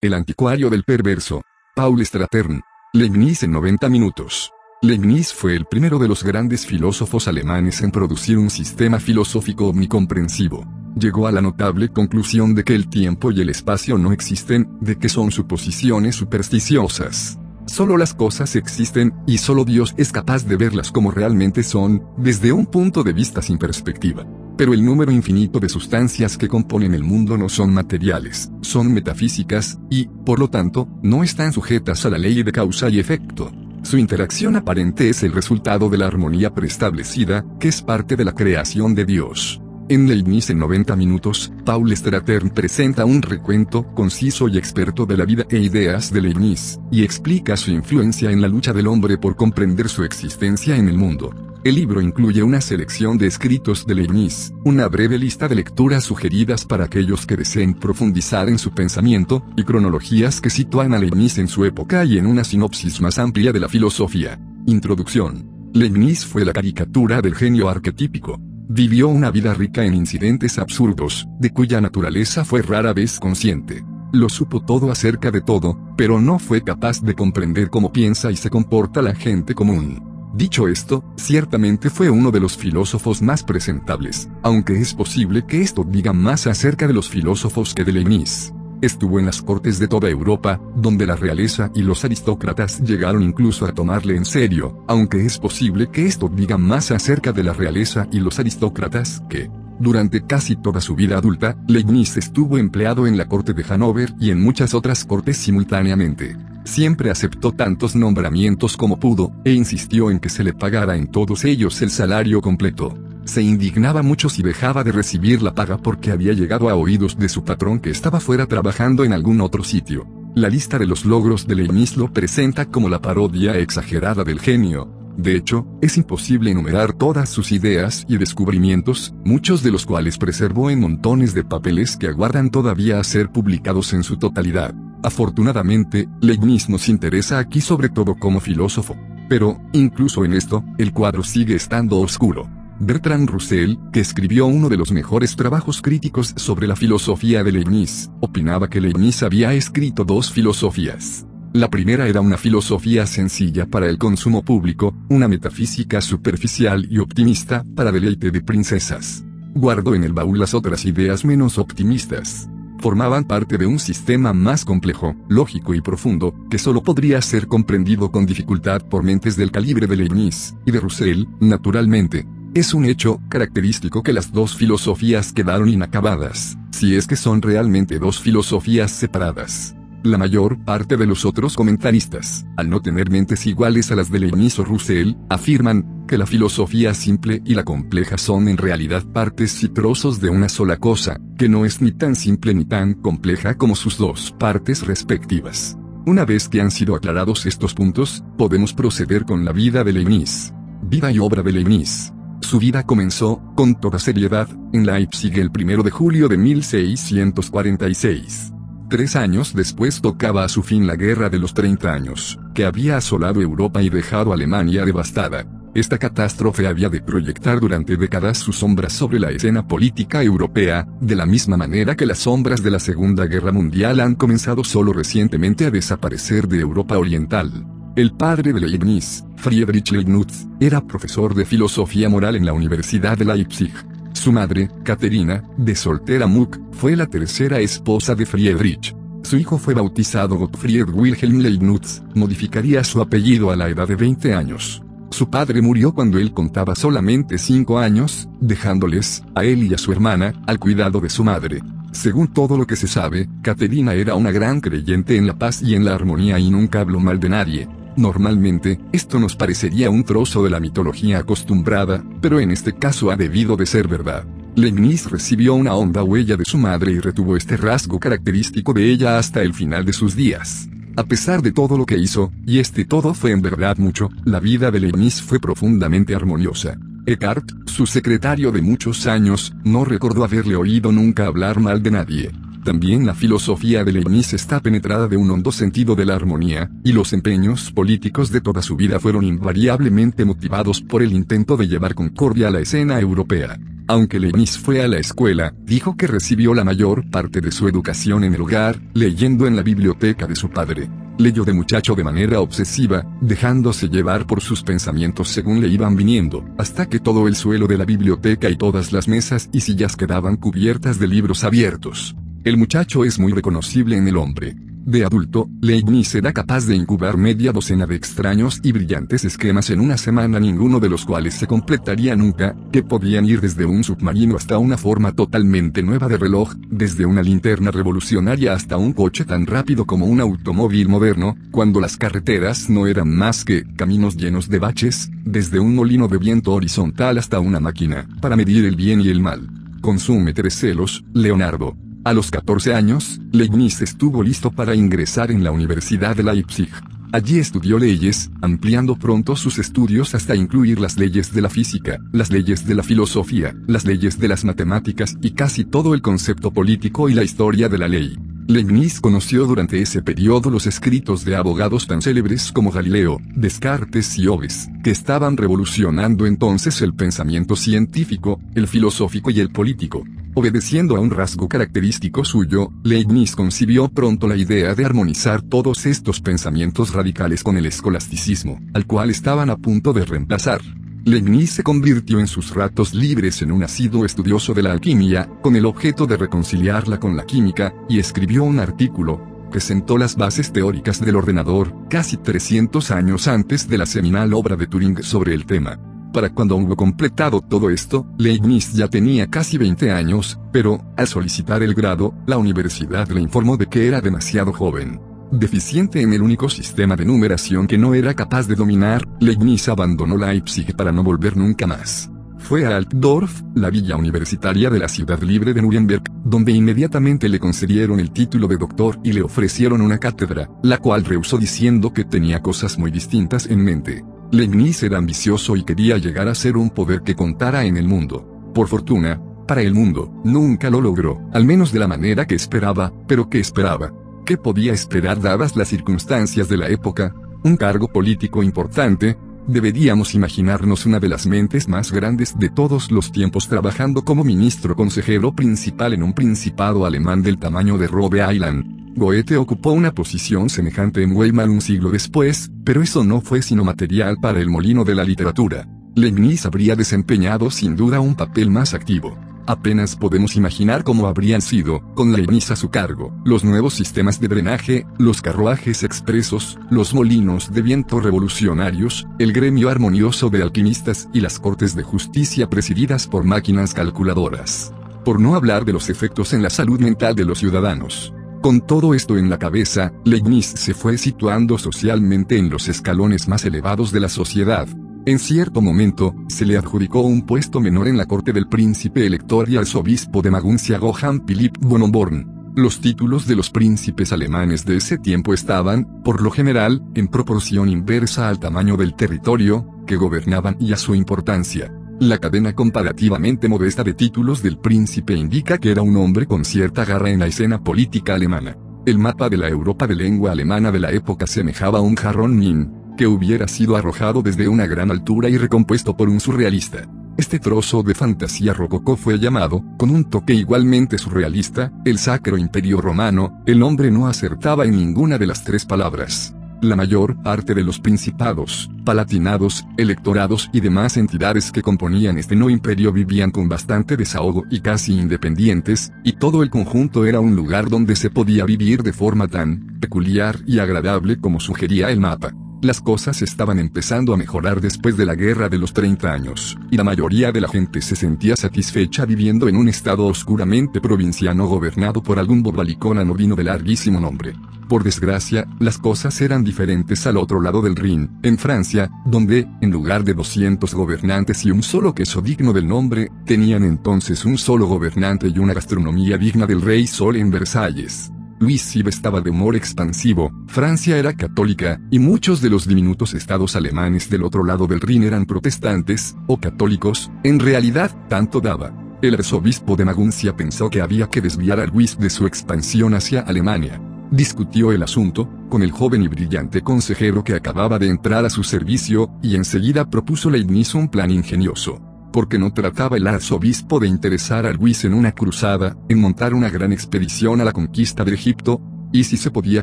El anticuario del perverso. Paul Stratern. Leibniz en 90 minutos. Leibniz fue el primero de los grandes filósofos alemanes en producir un sistema filosófico omnicomprensivo. Llegó a la notable conclusión de que el tiempo y el espacio no existen, de que son suposiciones supersticiosas. Solo las cosas existen, y solo Dios es capaz de verlas como realmente son, desde un punto de vista sin perspectiva. Pero el número infinito de sustancias que componen el mundo no son materiales, son metafísicas, y, por lo tanto, no están sujetas a la ley de causa y efecto. Su interacción aparente es el resultado de la armonía preestablecida, que es parte de la creación de Dios. En Leibniz en 90 minutos, Paul Stratern presenta un recuento conciso y experto de la vida e ideas de Leibniz, y explica su influencia en la lucha del hombre por comprender su existencia en el mundo. El libro incluye una selección de escritos de Leibniz, una breve lista de lecturas sugeridas para aquellos que deseen profundizar en su pensamiento, y cronologías que sitúan a Leibniz en su época y en una sinopsis más amplia de la filosofía. Introducción. Leibniz fue la caricatura del genio arquetípico. Vivió una vida rica en incidentes absurdos, de cuya naturaleza fue rara vez consciente. Lo supo todo acerca de todo, pero no fue capaz de comprender cómo piensa y se comporta la gente común. Dicho esto, ciertamente fue uno de los filósofos más presentables, aunque es posible que esto diga más acerca de los filósofos que de Leibniz. Estuvo en las cortes de toda Europa, donde la realeza y los aristócratas llegaron incluso a tomarle en serio, aunque es posible que esto diga más acerca de la realeza y los aristócratas que, durante casi toda su vida adulta, Leibniz estuvo empleado en la corte de Hannover y en muchas otras cortes simultáneamente. Siempre aceptó tantos nombramientos como pudo, e insistió en que se le pagara en todos ellos el salario completo. Se indignaba mucho si dejaba de recibir la paga porque había llegado a oídos de su patrón que estaba fuera trabajando en algún otro sitio. La lista de los logros de Leibniz lo presenta como la parodia exagerada del genio. De hecho, es imposible enumerar todas sus ideas y descubrimientos, muchos de los cuales preservó en montones de papeles que aguardan todavía a ser publicados en su totalidad. Afortunadamente, Leibniz nos interesa aquí sobre todo como filósofo. Pero, incluso en esto, el cuadro sigue estando oscuro. Bertrand Russell, que escribió uno de los mejores trabajos críticos sobre la filosofía de Leibniz, opinaba que Leibniz había escrito dos filosofías. La primera era una filosofía sencilla para el consumo público, una metafísica superficial y optimista para deleite de princesas. Guardó en el baúl las otras ideas menos optimistas formaban parte de un sistema más complejo, lógico y profundo, que solo podría ser comprendido con dificultad por mentes del calibre de Leibniz y de Russell, naturalmente. Es un hecho característico que las dos filosofías quedaron inacabadas, si es que son realmente dos filosofías separadas. La mayor parte de los otros comentaristas, al no tener mentes iguales a las de Leibniz o Russell, afirman que la filosofía simple y la compleja son en realidad partes y trozos de una sola cosa, que no es ni tan simple ni tan compleja como sus dos partes respectivas. Una vez que han sido aclarados estos puntos, podemos proceder con la vida de Leibniz. Vida y obra de Leibniz. Su vida comenzó, con toda seriedad, en Leipzig el 1 de julio de 1646. Tres años después tocaba a su fin la Guerra de los 30 años, que había asolado Europa y dejado Alemania devastada. Esta catástrofe había de proyectar durante décadas sus sombras sobre la escena política europea, de la misma manera que las sombras de la Segunda Guerra Mundial han comenzado solo recientemente a desaparecer de Europa Oriental. El padre de Leibniz, Friedrich Leibniz, era profesor de filosofía moral en la Universidad de Leipzig. Su madre, Caterina, de soltera Muck, fue la tercera esposa de Friedrich. Su hijo fue bautizado Gottfried Wilhelm Leibniz, modificaría su apellido a la edad de 20 años. Su padre murió cuando él contaba solamente 5 años, dejándoles, a él y a su hermana, al cuidado de su madre. Según todo lo que se sabe, Caterina era una gran creyente en la paz y en la armonía y nunca habló mal de nadie. Normalmente, esto nos parecería un trozo de la mitología acostumbrada, pero en este caso ha debido de ser verdad. Leibniz recibió una honda huella de su madre y retuvo este rasgo característico de ella hasta el final de sus días. A pesar de todo lo que hizo, y este todo fue en verdad mucho, la vida de Leibniz fue profundamente armoniosa. Eckhart, su secretario de muchos años, no recordó haberle oído nunca hablar mal de nadie. También la filosofía de Leibniz está penetrada de un hondo sentido de la armonía, y los empeños políticos de toda su vida fueron invariablemente motivados por el intento de llevar concordia a la escena europea. Aunque Leibniz fue a la escuela, dijo que recibió la mayor parte de su educación en el hogar, leyendo en la biblioteca de su padre. Leyó de muchacho de manera obsesiva, dejándose llevar por sus pensamientos según le iban viniendo, hasta que todo el suelo de la biblioteca y todas las mesas y sillas quedaban cubiertas de libros abiertos. El muchacho es muy reconocible en el hombre. De adulto, Leibniz era capaz de incubar media docena de extraños y brillantes esquemas en una semana ninguno de los cuales se completaría nunca, que podían ir desde un submarino hasta una forma totalmente nueva de reloj, desde una linterna revolucionaria hasta un coche tan rápido como un automóvil moderno, cuando las carreteras no eran más que caminos llenos de baches, desde un molino de viento horizontal hasta una máquina, para medir el bien y el mal. Consume tres celos, Leonardo. A los 14 años, Leibniz estuvo listo para ingresar en la Universidad de Leipzig. Allí estudió leyes, ampliando pronto sus estudios hasta incluir las leyes de la física, las leyes de la filosofía, las leyes de las matemáticas y casi todo el concepto político y la historia de la ley. Leibniz conoció durante ese periodo los escritos de abogados tan célebres como Galileo, Descartes y Hobbes, que estaban revolucionando entonces el pensamiento científico, el filosófico y el político. Obedeciendo a un rasgo característico suyo, Leibniz concibió pronto la idea de armonizar todos estos pensamientos radicales con el escolasticismo, al cual estaban a punto de reemplazar. Leibniz se convirtió en sus ratos libres en un asiduo estudioso de la alquimia, con el objeto de reconciliarla con la química, y escribió un artículo, que sentó las bases teóricas del ordenador, casi 300 años antes de la seminal obra de Turing sobre el tema. Para cuando hubo completado todo esto, Leibniz ya tenía casi 20 años, pero, al solicitar el grado, la universidad le informó de que era demasiado joven. Deficiente en el único sistema de numeración que no era capaz de dominar, Leibniz abandonó Leipzig para no volver nunca más. Fue a Altdorf, la villa universitaria de la ciudad libre de Nuremberg, donde inmediatamente le concedieron el título de doctor y le ofrecieron una cátedra, la cual rehusó diciendo que tenía cosas muy distintas en mente. Leibniz era ambicioso y quería llegar a ser un poder que contara en el mundo. Por fortuna, para el mundo, nunca lo logró, al menos de la manera que esperaba, pero que esperaba. ¿Qué podía esperar dadas las circunstancias de la época? Un cargo político importante, deberíamos imaginarnos una de las mentes más grandes de todos los tiempos trabajando como ministro consejero principal en un principado alemán del tamaño de Robe Island. Goethe ocupó una posición semejante en Weimar un siglo después, pero eso no fue sino material para el molino de la literatura. Leibniz habría desempeñado sin duda un papel más activo. Apenas podemos imaginar cómo habrían sido, con Leibniz a su cargo, los nuevos sistemas de drenaje, los carruajes expresos, los molinos de viento revolucionarios, el gremio armonioso de alquimistas y las cortes de justicia presididas por máquinas calculadoras. Por no hablar de los efectos en la salud mental de los ciudadanos. Con todo esto en la cabeza, Leibniz se fue situando socialmente en los escalones más elevados de la sociedad, en cierto momento, se le adjudicó un puesto menor en la corte del príncipe elector y arzobispo de Maguncia Johann Philipp von. Los títulos de los príncipes alemanes de ese tiempo estaban, por lo general, en proporción inversa al tamaño del territorio, que gobernaban y a su importancia. La cadena comparativamente modesta de títulos del príncipe indica que era un hombre con cierta garra en la escena política alemana. El mapa de la Europa de lengua alemana de la época semejaba a un jarrón min, que hubiera sido arrojado desde una gran altura y recompuesto por un surrealista. Este trozo de fantasía rococó fue llamado, con un toque igualmente surrealista, el Sacro Imperio Romano, el hombre no acertaba en ninguna de las tres palabras. La mayor parte de los principados, palatinados, electorados y demás entidades que componían este no imperio vivían con bastante desahogo y casi independientes, y todo el conjunto era un lugar donde se podía vivir de forma tan peculiar y agradable como sugería el mapa. Las cosas estaban empezando a mejorar después de la guerra de los 30 años, y la mayoría de la gente se sentía satisfecha viviendo en un estado oscuramente provinciano gobernado por algún bobalicón anodino de larguísimo nombre. Por desgracia, las cosas eran diferentes al otro lado del Rin, en Francia, donde, en lugar de 200 gobernantes y un solo queso digno del nombre, tenían entonces un solo gobernante y una gastronomía digna del rey Sol en Versalles. Luis Sive estaba de humor expansivo, Francia era católica, y muchos de los diminutos estados alemanes del otro lado del Rin eran protestantes, o católicos, en realidad, tanto daba. El arzobispo de Maguncia pensó que había que desviar a Luis de su expansión hacia Alemania. Discutió el asunto, con el joven y brillante consejero que acababa de entrar a su servicio, y enseguida propuso Leibniz un plan ingenioso porque no trataba el arzobispo de interesar a Luis en una cruzada, en montar una gran expedición a la conquista de Egipto, y si se podía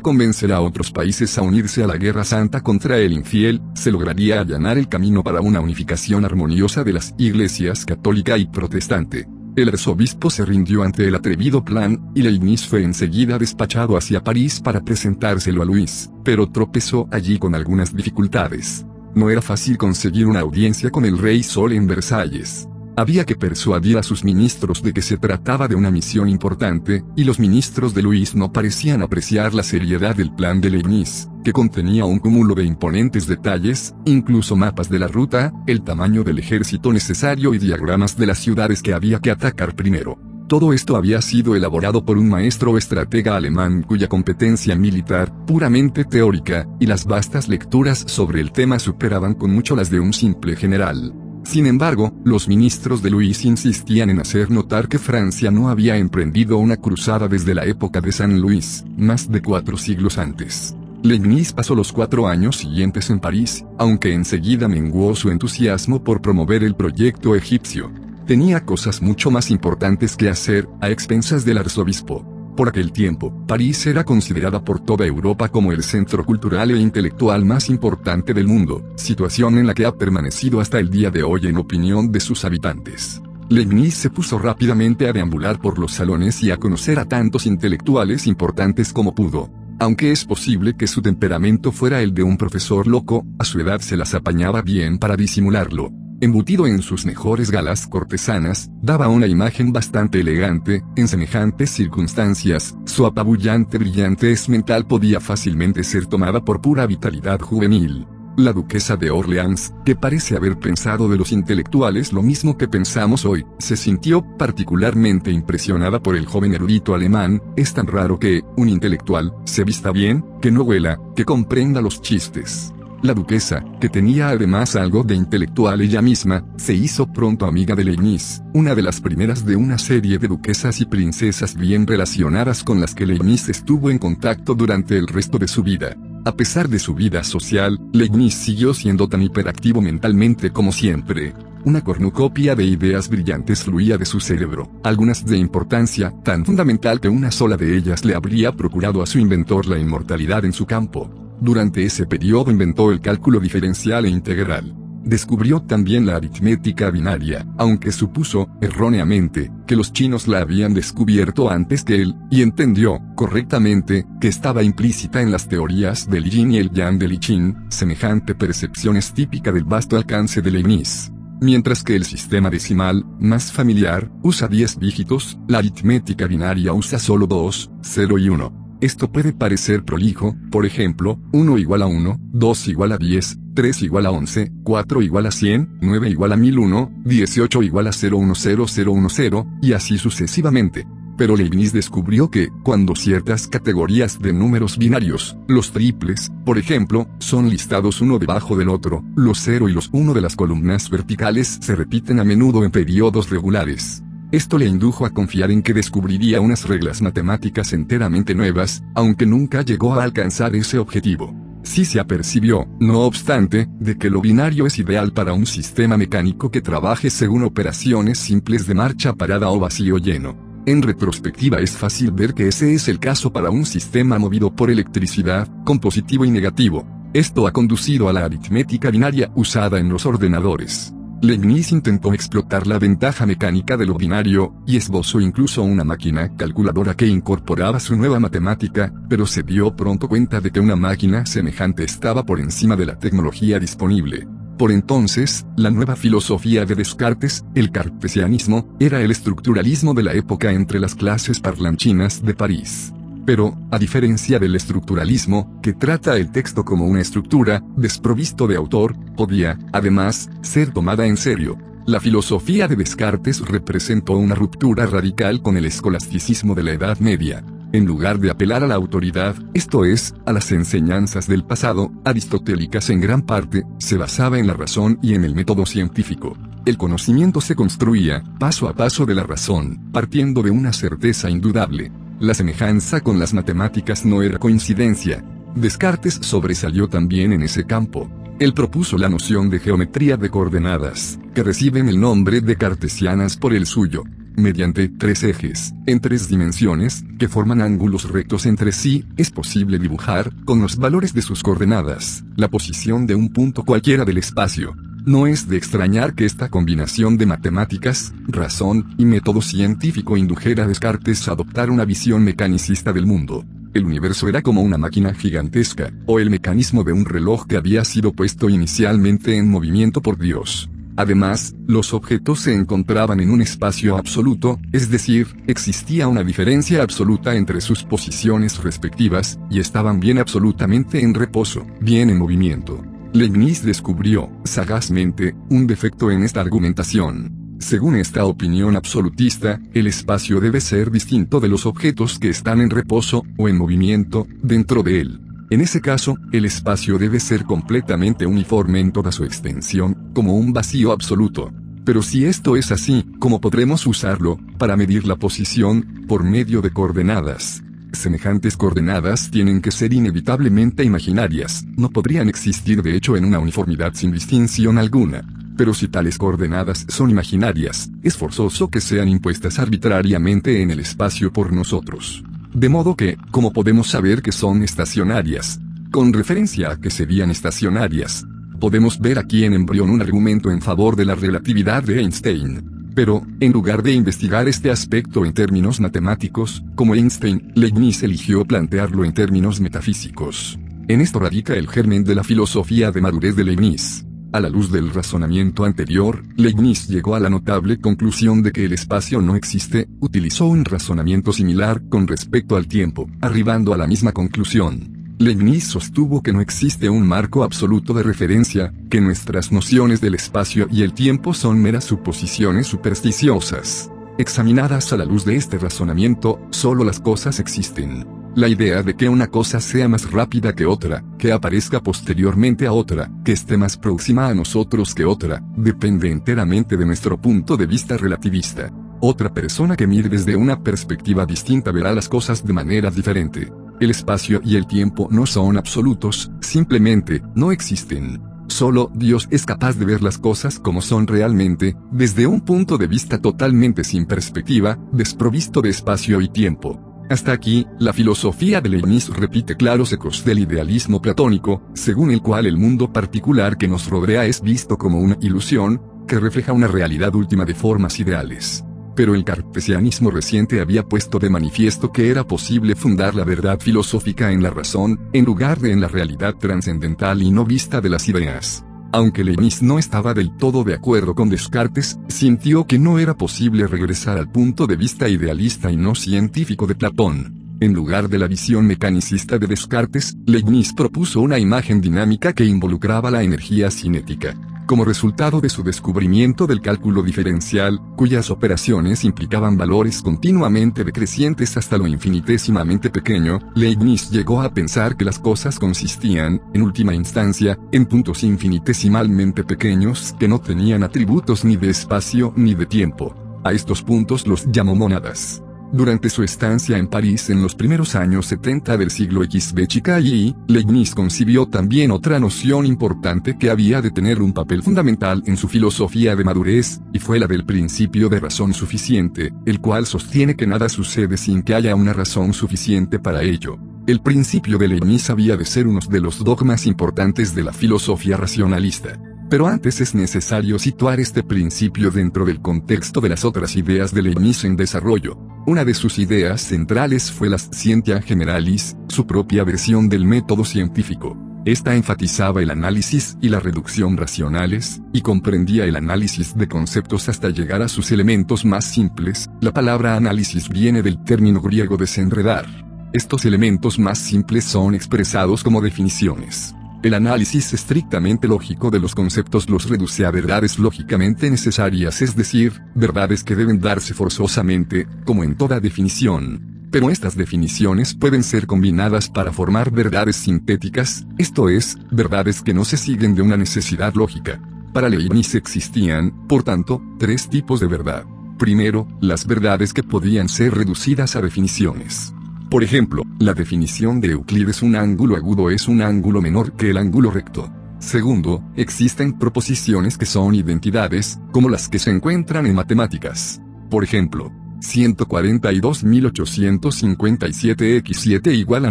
convencer a otros países a unirse a la guerra santa contra el infiel, se lograría allanar el camino para una unificación armoniosa de las iglesias católica y protestante. El arzobispo se rindió ante el atrevido plan, y Leibniz fue enseguida despachado hacia París para presentárselo a Luis, pero tropezó allí con algunas dificultades. No era fácil conseguir una audiencia con el rey Sol en Versalles. Había que persuadir a sus ministros de que se trataba de una misión importante, y los ministros de Luis no parecían apreciar la seriedad del plan de Leibniz, que contenía un cúmulo de imponentes detalles, incluso mapas de la ruta, el tamaño del ejército necesario y diagramas de las ciudades que había que atacar primero. Todo esto había sido elaborado por un maestro estratega alemán cuya competencia militar, puramente teórica, y las vastas lecturas sobre el tema superaban con mucho las de un simple general. Sin embargo, los ministros de Luis insistían en hacer notar que Francia no había emprendido una cruzada desde la época de San Luis, más de cuatro siglos antes. Leibniz pasó los cuatro años siguientes en París, aunque enseguida menguó su entusiasmo por promover el proyecto egipcio. Tenía cosas mucho más importantes que hacer, a expensas del arzobispo. Por aquel tiempo, París era considerada por toda Europa como el centro cultural e intelectual más importante del mundo, situación en la que ha permanecido hasta el día de hoy en opinión de sus habitantes. Leibniz se puso rápidamente a deambular por los salones y a conocer a tantos intelectuales importantes como pudo. Aunque es posible que su temperamento fuera el de un profesor loco, a su edad se las apañaba bien para disimularlo. Embutido en sus mejores galas cortesanas, daba una imagen bastante elegante, en semejantes circunstancias, su apabullante brillantez mental podía fácilmente ser tomada por pura vitalidad juvenil. La duquesa de Orleans, que parece haber pensado de los intelectuales lo mismo que pensamos hoy, se sintió particularmente impresionada por el joven erudito alemán, es tan raro que, un intelectual, se vista bien, que no huela, que comprenda los chistes. La duquesa, que tenía además algo de intelectual ella misma, se hizo pronto amiga de Leibniz, una de las primeras de una serie de duquesas y princesas bien relacionadas con las que Leibniz estuvo en contacto durante el resto de su vida. A pesar de su vida social, Leibniz siguió siendo tan hiperactivo mentalmente como siempre. Una cornucopia de ideas brillantes fluía de su cerebro, algunas de importancia tan fundamental que una sola de ellas le habría procurado a su inventor la inmortalidad en su campo. Durante ese periodo inventó el cálculo diferencial e integral. Descubrió también la aritmética binaria, aunque supuso, erróneamente, que los chinos la habían descubierto antes que él, y entendió, correctamente, que estaba implícita en las teorías del yin y el yang de Li semejante percepción es típica del vasto alcance de Leibniz. Mientras que el sistema decimal, más familiar, usa 10 dígitos, la aritmética binaria usa solo 2, 0 y 1. Esto puede parecer prolijo, por ejemplo, 1 igual a 1, 2 igual a 10, 3 igual a 11, 4 igual a 100, 9 igual a 1001, 18 igual a 010010, y así sucesivamente. Pero Leibniz descubrió que, cuando ciertas categorías de números binarios, los triples, por ejemplo, son listados uno debajo del otro, los 0 y los 1 de las columnas verticales se repiten a menudo en periodos regulares. Esto le indujo a confiar en que descubriría unas reglas matemáticas enteramente nuevas, aunque nunca llegó a alcanzar ese objetivo. Sí se apercibió, no obstante, de que lo binario es ideal para un sistema mecánico que trabaje según operaciones simples de marcha parada o vacío lleno. En retrospectiva es fácil ver que ese es el caso para un sistema movido por electricidad, con positivo y negativo. Esto ha conducido a la aritmética binaria usada en los ordenadores. Leibniz intentó explotar la ventaja mecánica de lo binario, y esbozó incluso una máquina calculadora que incorporaba su nueva matemática, pero se dio pronto cuenta de que una máquina semejante estaba por encima de la tecnología disponible. Por entonces, la nueva filosofía de Descartes, el cartesianismo, era el estructuralismo de la época entre las clases parlanchinas de París. Pero, a diferencia del estructuralismo, que trata el texto como una estructura, desprovisto de autor, podía, además, ser tomada en serio. La filosofía de Descartes representó una ruptura radical con el escolasticismo de la Edad Media. En lugar de apelar a la autoridad, esto es, a las enseñanzas del pasado, aristotélicas en gran parte, se basaba en la razón y en el método científico. El conocimiento se construía, paso a paso de la razón, partiendo de una certeza indudable. La semejanza con las matemáticas no era coincidencia. Descartes sobresalió también en ese campo. él propuso la noción de geometría de coordenadas, que reciben el nombre de cartesianas por el suyo mediante tres ejes, en tres dimensiones, que forman ángulos rectos entre sí, es posible dibujar, con los valores de sus coordenadas, la posición de un punto cualquiera del espacio. No es de extrañar que esta combinación de matemáticas, razón y método científico indujera a Descartes a adoptar una visión mecanicista del mundo. El universo era como una máquina gigantesca, o el mecanismo de un reloj que había sido puesto inicialmente en movimiento por Dios. Además, los objetos se encontraban en un espacio absoluto, es decir, existía una diferencia absoluta entre sus posiciones respectivas, y estaban bien absolutamente en reposo, bien en movimiento. Leibniz descubrió, sagazmente, un defecto en esta argumentación. Según esta opinión absolutista, el espacio debe ser distinto de los objetos que están en reposo, o en movimiento, dentro de él. En ese caso, el espacio debe ser completamente uniforme en toda su extensión, como un vacío absoluto. Pero si esto es así, ¿cómo podremos usarlo, para medir la posición, por medio de coordenadas? Semejantes coordenadas tienen que ser inevitablemente imaginarias, no podrían existir de hecho en una uniformidad sin distinción alguna. Pero si tales coordenadas son imaginarias, es forzoso que sean impuestas arbitrariamente en el espacio por nosotros. De modo que, como podemos saber que son estacionarias? Con referencia a que serían estacionarias, podemos ver aquí en embrión un argumento en favor de la relatividad de Einstein. Pero, en lugar de investigar este aspecto en términos matemáticos, como Einstein, Leibniz eligió plantearlo en términos metafísicos. En esto radica el germen de la filosofía de madurez de Leibniz. A la luz del razonamiento anterior, Leibniz llegó a la notable conclusión de que el espacio no existe, utilizó un razonamiento similar con respecto al tiempo, arribando a la misma conclusión. Leibniz sostuvo que no existe un marco absoluto de referencia, que nuestras nociones del espacio y el tiempo son meras suposiciones supersticiosas. Examinadas a la luz de este razonamiento, solo las cosas existen. La idea de que una cosa sea más rápida que otra, que aparezca posteriormente a otra, que esté más próxima a nosotros que otra, depende enteramente de nuestro punto de vista relativista. Otra persona que mire desde una perspectiva distinta verá las cosas de manera diferente. El espacio y el tiempo no son absolutos, simplemente, no existen. Solo Dios es capaz de ver las cosas como son realmente, desde un punto de vista totalmente sin perspectiva, desprovisto de espacio y tiempo. Hasta aquí, la filosofía de Leibniz repite claros ecos del idealismo platónico, según el cual el mundo particular que nos rodea es visto como una ilusión, que refleja una realidad última de formas ideales. Pero el cartesianismo reciente había puesto de manifiesto que era posible fundar la verdad filosófica en la razón, en lugar de en la realidad trascendental y no vista de las ideas. Aunque Leibniz no estaba del todo de acuerdo con Descartes, sintió que no era posible regresar al punto de vista idealista y no científico de Platón. En lugar de la visión mecanicista de Descartes, Leibniz propuso una imagen dinámica que involucraba la energía cinética. Como resultado de su descubrimiento del cálculo diferencial, cuyas operaciones implicaban valores continuamente decrecientes hasta lo infinitesimamente pequeño, Leibniz llegó a pensar que las cosas consistían, en última instancia, en puntos infinitesimalmente pequeños que no tenían atributos ni de espacio ni de tiempo. A estos puntos los llamó mónadas. Durante su estancia en París en los primeros años 70 del siglo XV Leibniz concibió también otra noción importante que había de tener un papel fundamental en su filosofía de madurez, y fue la del principio de razón suficiente, el cual sostiene que nada sucede sin que haya una razón suficiente para ello. El principio de Leibniz había de ser uno de los dogmas importantes de la filosofía racionalista. Pero antes es necesario situar este principio dentro del contexto de las otras ideas de Leibniz en desarrollo. Una de sus ideas centrales fue la scientia generalis, su propia versión del método científico. Esta enfatizaba el análisis y la reducción racionales, y comprendía el análisis de conceptos hasta llegar a sus elementos más simples. La palabra análisis viene del término griego desenredar. Estos elementos más simples son expresados como definiciones. El análisis estrictamente lógico de los conceptos los reduce a verdades lógicamente necesarias, es decir, verdades que deben darse forzosamente, como en toda definición. Pero estas definiciones pueden ser combinadas para formar verdades sintéticas, esto es, verdades que no se siguen de una necesidad lógica. Para Leibniz existían, por tanto, tres tipos de verdad. Primero, las verdades que podían ser reducidas a definiciones. Por ejemplo, la definición de Euclides un ángulo agudo es un ángulo menor que el ángulo recto. Segundo, existen proposiciones que son identidades, como las que se encuentran en matemáticas. Por ejemplo, 142.857x7 igual a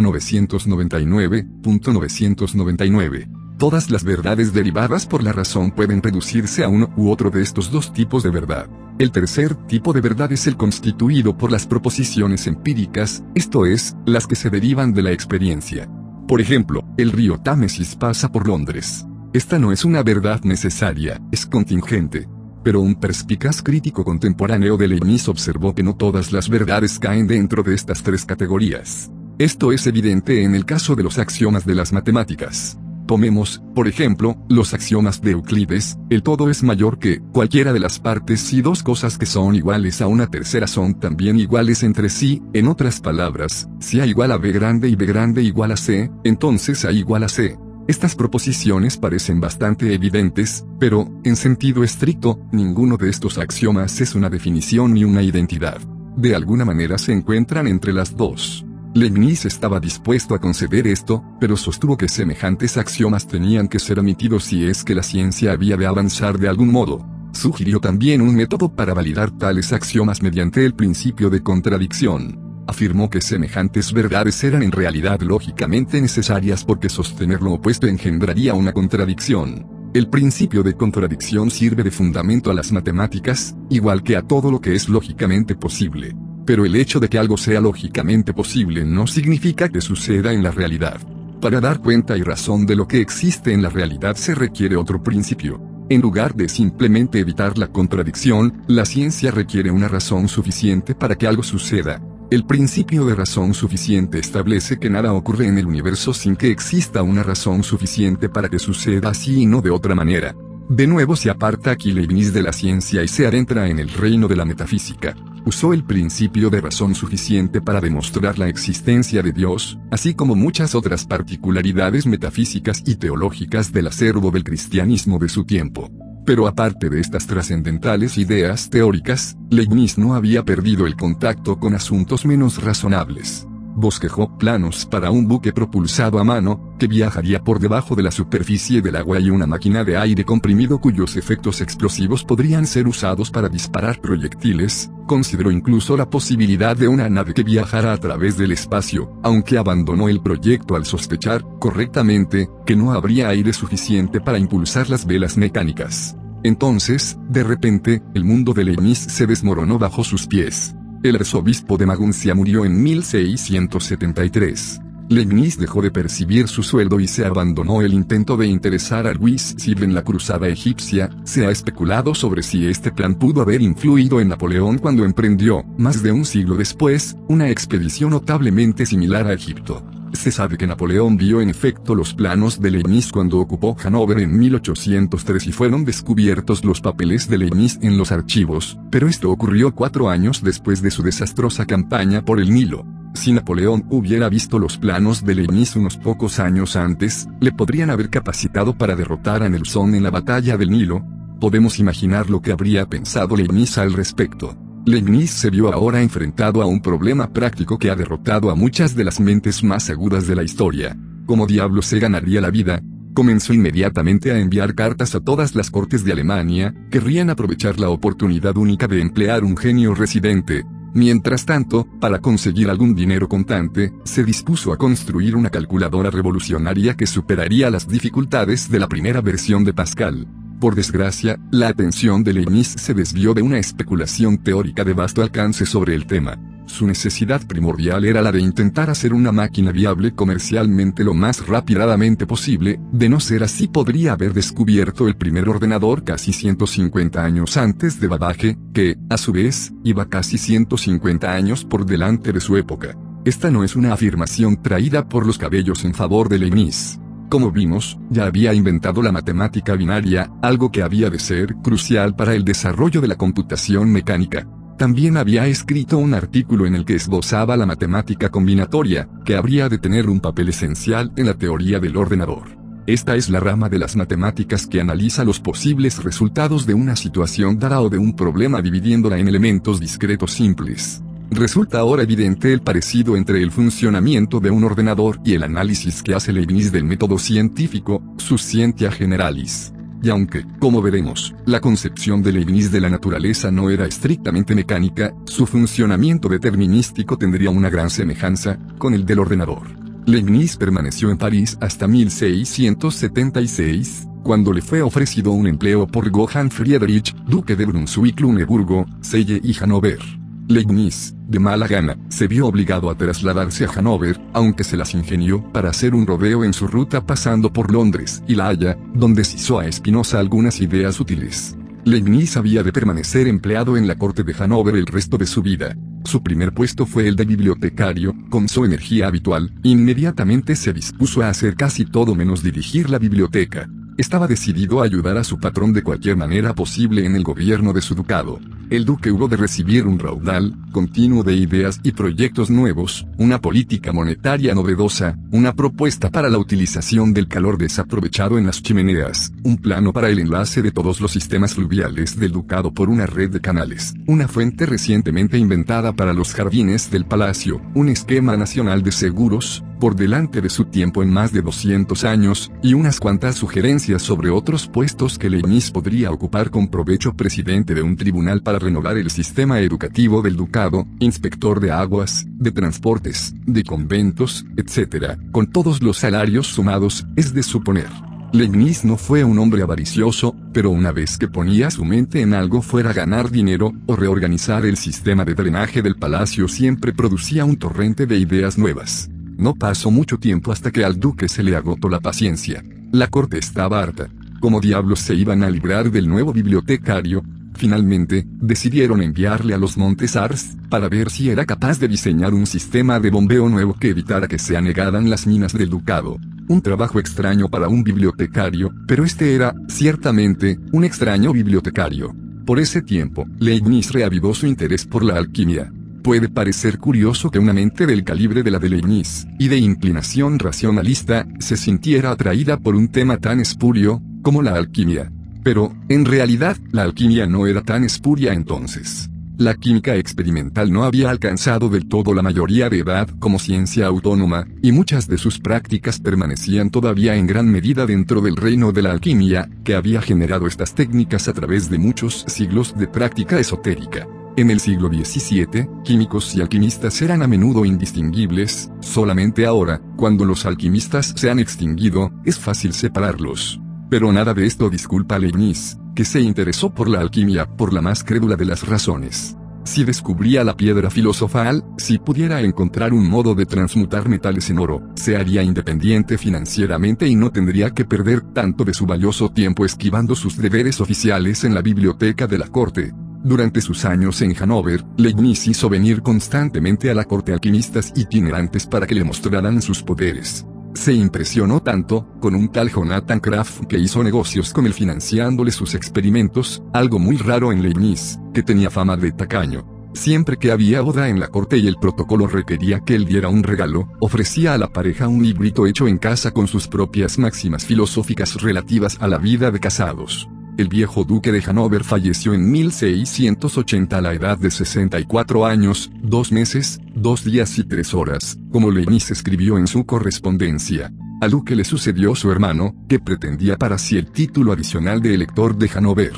999.999. Todas las verdades derivadas por la razón pueden reducirse a uno u otro de estos dos tipos de verdad. El tercer tipo de verdad es el constituido por las proposiciones empíricas, esto es, las que se derivan de la experiencia. Por ejemplo, el río Támesis pasa por Londres. Esta no es una verdad necesaria, es contingente. Pero un perspicaz crítico contemporáneo de Leibniz observó que no todas las verdades caen dentro de estas tres categorías. Esto es evidente en el caso de los axiomas de las matemáticas. Tomemos, por ejemplo, los axiomas de Euclides, el todo es mayor que cualquiera de las partes si dos cosas que son iguales a una tercera son también iguales entre sí, en otras palabras, si A igual a B grande y B grande igual a C, entonces A igual a C. Estas proposiciones parecen bastante evidentes, pero, en sentido estricto, ninguno de estos axiomas es una definición ni una identidad. De alguna manera se encuentran entre las dos. Leibniz estaba dispuesto a conceder esto, pero sostuvo que semejantes axiomas tenían que ser emitidos si es que la ciencia había de avanzar de algún modo. Sugirió también un método para validar tales axiomas mediante el principio de contradicción. Afirmó que semejantes verdades eran en realidad lógicamente necesarias porque sostener lo opuesto engendraría una contradicción. El principio de contradicción sirve de fundamento a las matemáticas, igual que a todo lo que es lógicamente posible. Pero el hecho de que algo sea lógicamente posible no significa que suceda en la realidad. Para dar cuenta y razón de lo que existe en la realidad se requiere otro principio. En lugar de simplemente evitar la contradicción, la ciencia requiere una razón suficiente para que algo suceda. El principio de razón suficiente establece que nada ocurre en el universo sin que exista una razón suficiente para que suceda así y no de otra manera. De nuevo se aparta aquí Leibniz de la ciencia y se adentra en el reino de la metafísica. Usó el principio de razón suficiente para demostrar la existencia de Dios, así como muchas otras particularidades metafísicas y teológicas del acervo del cristianismo de su tiempo. Pero aparte de estas trascendentales ideas teóricas, Leibniz no había perdido el contacto con asuntos menos razonables bosquejó planos para un buque propulsado a mano, que viajaría por debajo de la superficie del agua y una máquina de aire comprimido cuyos efectos explosivos podrían ser usados para disparar proyectiles, consideró incluso la posibilidad de una nave que viajara a través del espacio, aunque abandonó el proyecto al sospechar, correctamente, que no habría aire suficiente para impulsar las velas mecánicas. Entonces, de repente, el mundo de Leibniz se desmoronó bajo sus pies. El arzobispo de Maguncia murió en 1673. Leibniz dejó de percibir su sueldo y se abandonó el intento de interesar a Luis Sib en la cruzada egipcia. Se ha especulado sobre si este plan pudo haber influido en Napoleón cuando emprendió, más de un siglo después, una expedición notablemente similar a Egipto. Se sabe que Napoleón vio en efecto los planos de Leibniz cuando ocupó Hanover en 1803 y fueron descubiertos los papeles de Leibniz en los archivos, pero esto ocurrió cuatro años después de su desastrosa campaña por el Nilo. Si Napoleón hubiera visto los planos de Leibniz unos pocos años antes, le podrían haber capacitado para derrotar a Nelson en la batalla del Nilo. Podemos imaginar lo que habría pensado Leibniz al respecto. Leibniz se vio ahora enfrentado a un problema práctico que ha derrotado a muchas de las mentes más agudas de la historia. ¿Cómo diablo se ganaría la vida? Comenzó inmediatamente a enviar cartas a todas las cortes de Alemania, querrían aprovechar la oportunidad única de emplear un genio residente. Mientras tanto, para conseguir algún dinero contante, se dispuso a construir una calculadora revolucionaria que superaría las dificultades de la primera versión de Pascal. Por desgracia, la atención de Leibniz se desvió de una especulación teórica de vasto alcance sobre el tema. Su necesidad primordial era la de intentar hacer una máquina viable comercialmente lo más rápidamente posible, de no ser así podría haber descubierto el primer ordenador casi 150 años antes de Babbage, que, a su vez, iba casi 150 años por delante de su época. Esta no es una afirmación traída por los cabellos en favor de Leibniz. Como vimos, ya había inventado la matemática binaria, algo que había de ser crucial para el desarrollo de la computación mecánica. También había escrito un artículo en el que esbozaba la matemática combinatoria, que habría de tener un papel esencial en la teoría del ordenador. Esta es la rama de las matemáticas que analiza los posibles resultados de una situación dada o de un problema dividiéndola en elementos discretos simples. Resulta ahora evidente el parecido entre el funcionamiento de un ordenador y el análisis que hace Leibniz del método científico, su scientia generalis. Y aunque, como veremos, la concepción de Leibniz de la naturaleza no era estrictamente mecánica, su funcionamiento determinístico tendría una gran semejanza con el del ordenador. Leibniz permaneció en París hasta 1676, cuando le fue ofrecido un empleo por Johann Friedrich, duque de Brunswick-Luneburgo, Selle y Hannover. Leibniz, de mala gana, se vio obligado a trasladarse a Hannover, aunque se las ingenió para hacer un rodeo en su ruta pasando por Londres y La Haya, donde cisó a Espinosa algunas ideas útiles. Leibniz había de permanecer empleado en la corte de Hannover el resto de su vida. Su primer puesto fue el de bibliotecario, con su energía habitual, inmediatamente se dispuso a hacer casi todo menos dirigir la biblioteca. Estaba decidido a ayudar a su patrón de cualquier manera posible en el gobierno de su ducado. El duque hubo de recibir un raudal, continuo de ideas y proyectos nuevos, una política monetaria novedosa, una propuesta para la utilización del calor desaprovechado en las chimeneas, un plano para el enlace de todos los sistemas fluviales del ducado por una red de canales, una fuente recientemente inventada para los jardines del palacio, un esquema nacional de seguros, por delante de su tiempo en más de 200 años, y unas cuantas sugerencias sobre otros puestos que Leibniz podría ocupar con provecho presidente de un tribunal para renovar el sistema educativo del ducado, inspector de aguas, de transportes, de conventos, etc., con todos los salarios sumados, es de suponer. Leibniz no fue un hombre avaricioso, pero una vez que ponía su mente en algo fuera ganar dinero, o reorganizar el sistema de drenaje del palacio siempre producía un torrente de ideas nuevas. No pasó mucho tiempo hasta que al duque se le agotó la paciencia. La corte estaba harta. Como diablos se iban a librar del nuevo bibliotecario? Finalmente, decidieron enviarle a los Montesars, para ver si era capaz de diseñar un sistema de bombeo nuevo que evitara que se anegaran las minas del ducado. Un trabajo extraño para un bibliotecario, pero este era, ciertamente, un extraño bibliotecario. Por ese tiempo, Leibniz reavivó su interés por la alquimia. Puede parecer curioso que una mente del calibre de la de Leibniz, y de inclinación racionalista, se sintiera atraída por un tema tan espurio, como la alquimia. Pero, en realidad, la alquimia no era tan espuria entonces. La química experimental no había alcanzado del todo la mayoría de edad como ciencia autónoma, y muchas de sus prácticas permanecían todavía en gran medida dentro del reino de la alquimia, que había generado estas técnicas a través de muchos siglos de práctica esotérica. En el siglo XVII, químicos y alquimistas eran a menudo indistinguibles, solamente ahora, cuando los alquimistas se han extinguido, es fácil separarlos. Pero nada de esto disculpa a Leibniz, que se interesó por la alquimia por la más crédula de las razones. Si descubría la piedra filosofal, si pudiera encontrar un modo de transmutar metales en oro, se haría independiente financieramente y no tendría que perder tanto de su valioso tiempo esquivando sus deberes oficiales en la biblioteca de la corte. Durante sus años en Hannover, Leibniz hizo venir constantemente a la corte alquimistas itinerantes para que le mostraran sus poderes. Se impresionó tanto, con un tal Jonathan Kraft que hizo negocios con él financiándole sus experimentos, algo muy raro en Leibniz, que tenía fama de tacaño. Siempre que había boda en la corte y el protocolo requería que él diera un regalo, ofrecía a la pareja un librito hecho en casa con sus propias máximas filosóficas relativas a la vida de casados. El viejo duque de Hanover falleció en 1680 a la edad de 64 años, dos meses, dos días y tres horas, como Leibniz escribió en su correspondencia. Al duque le sucedió su hermano, que pretendía para sí el título adicional de elector de Hanover.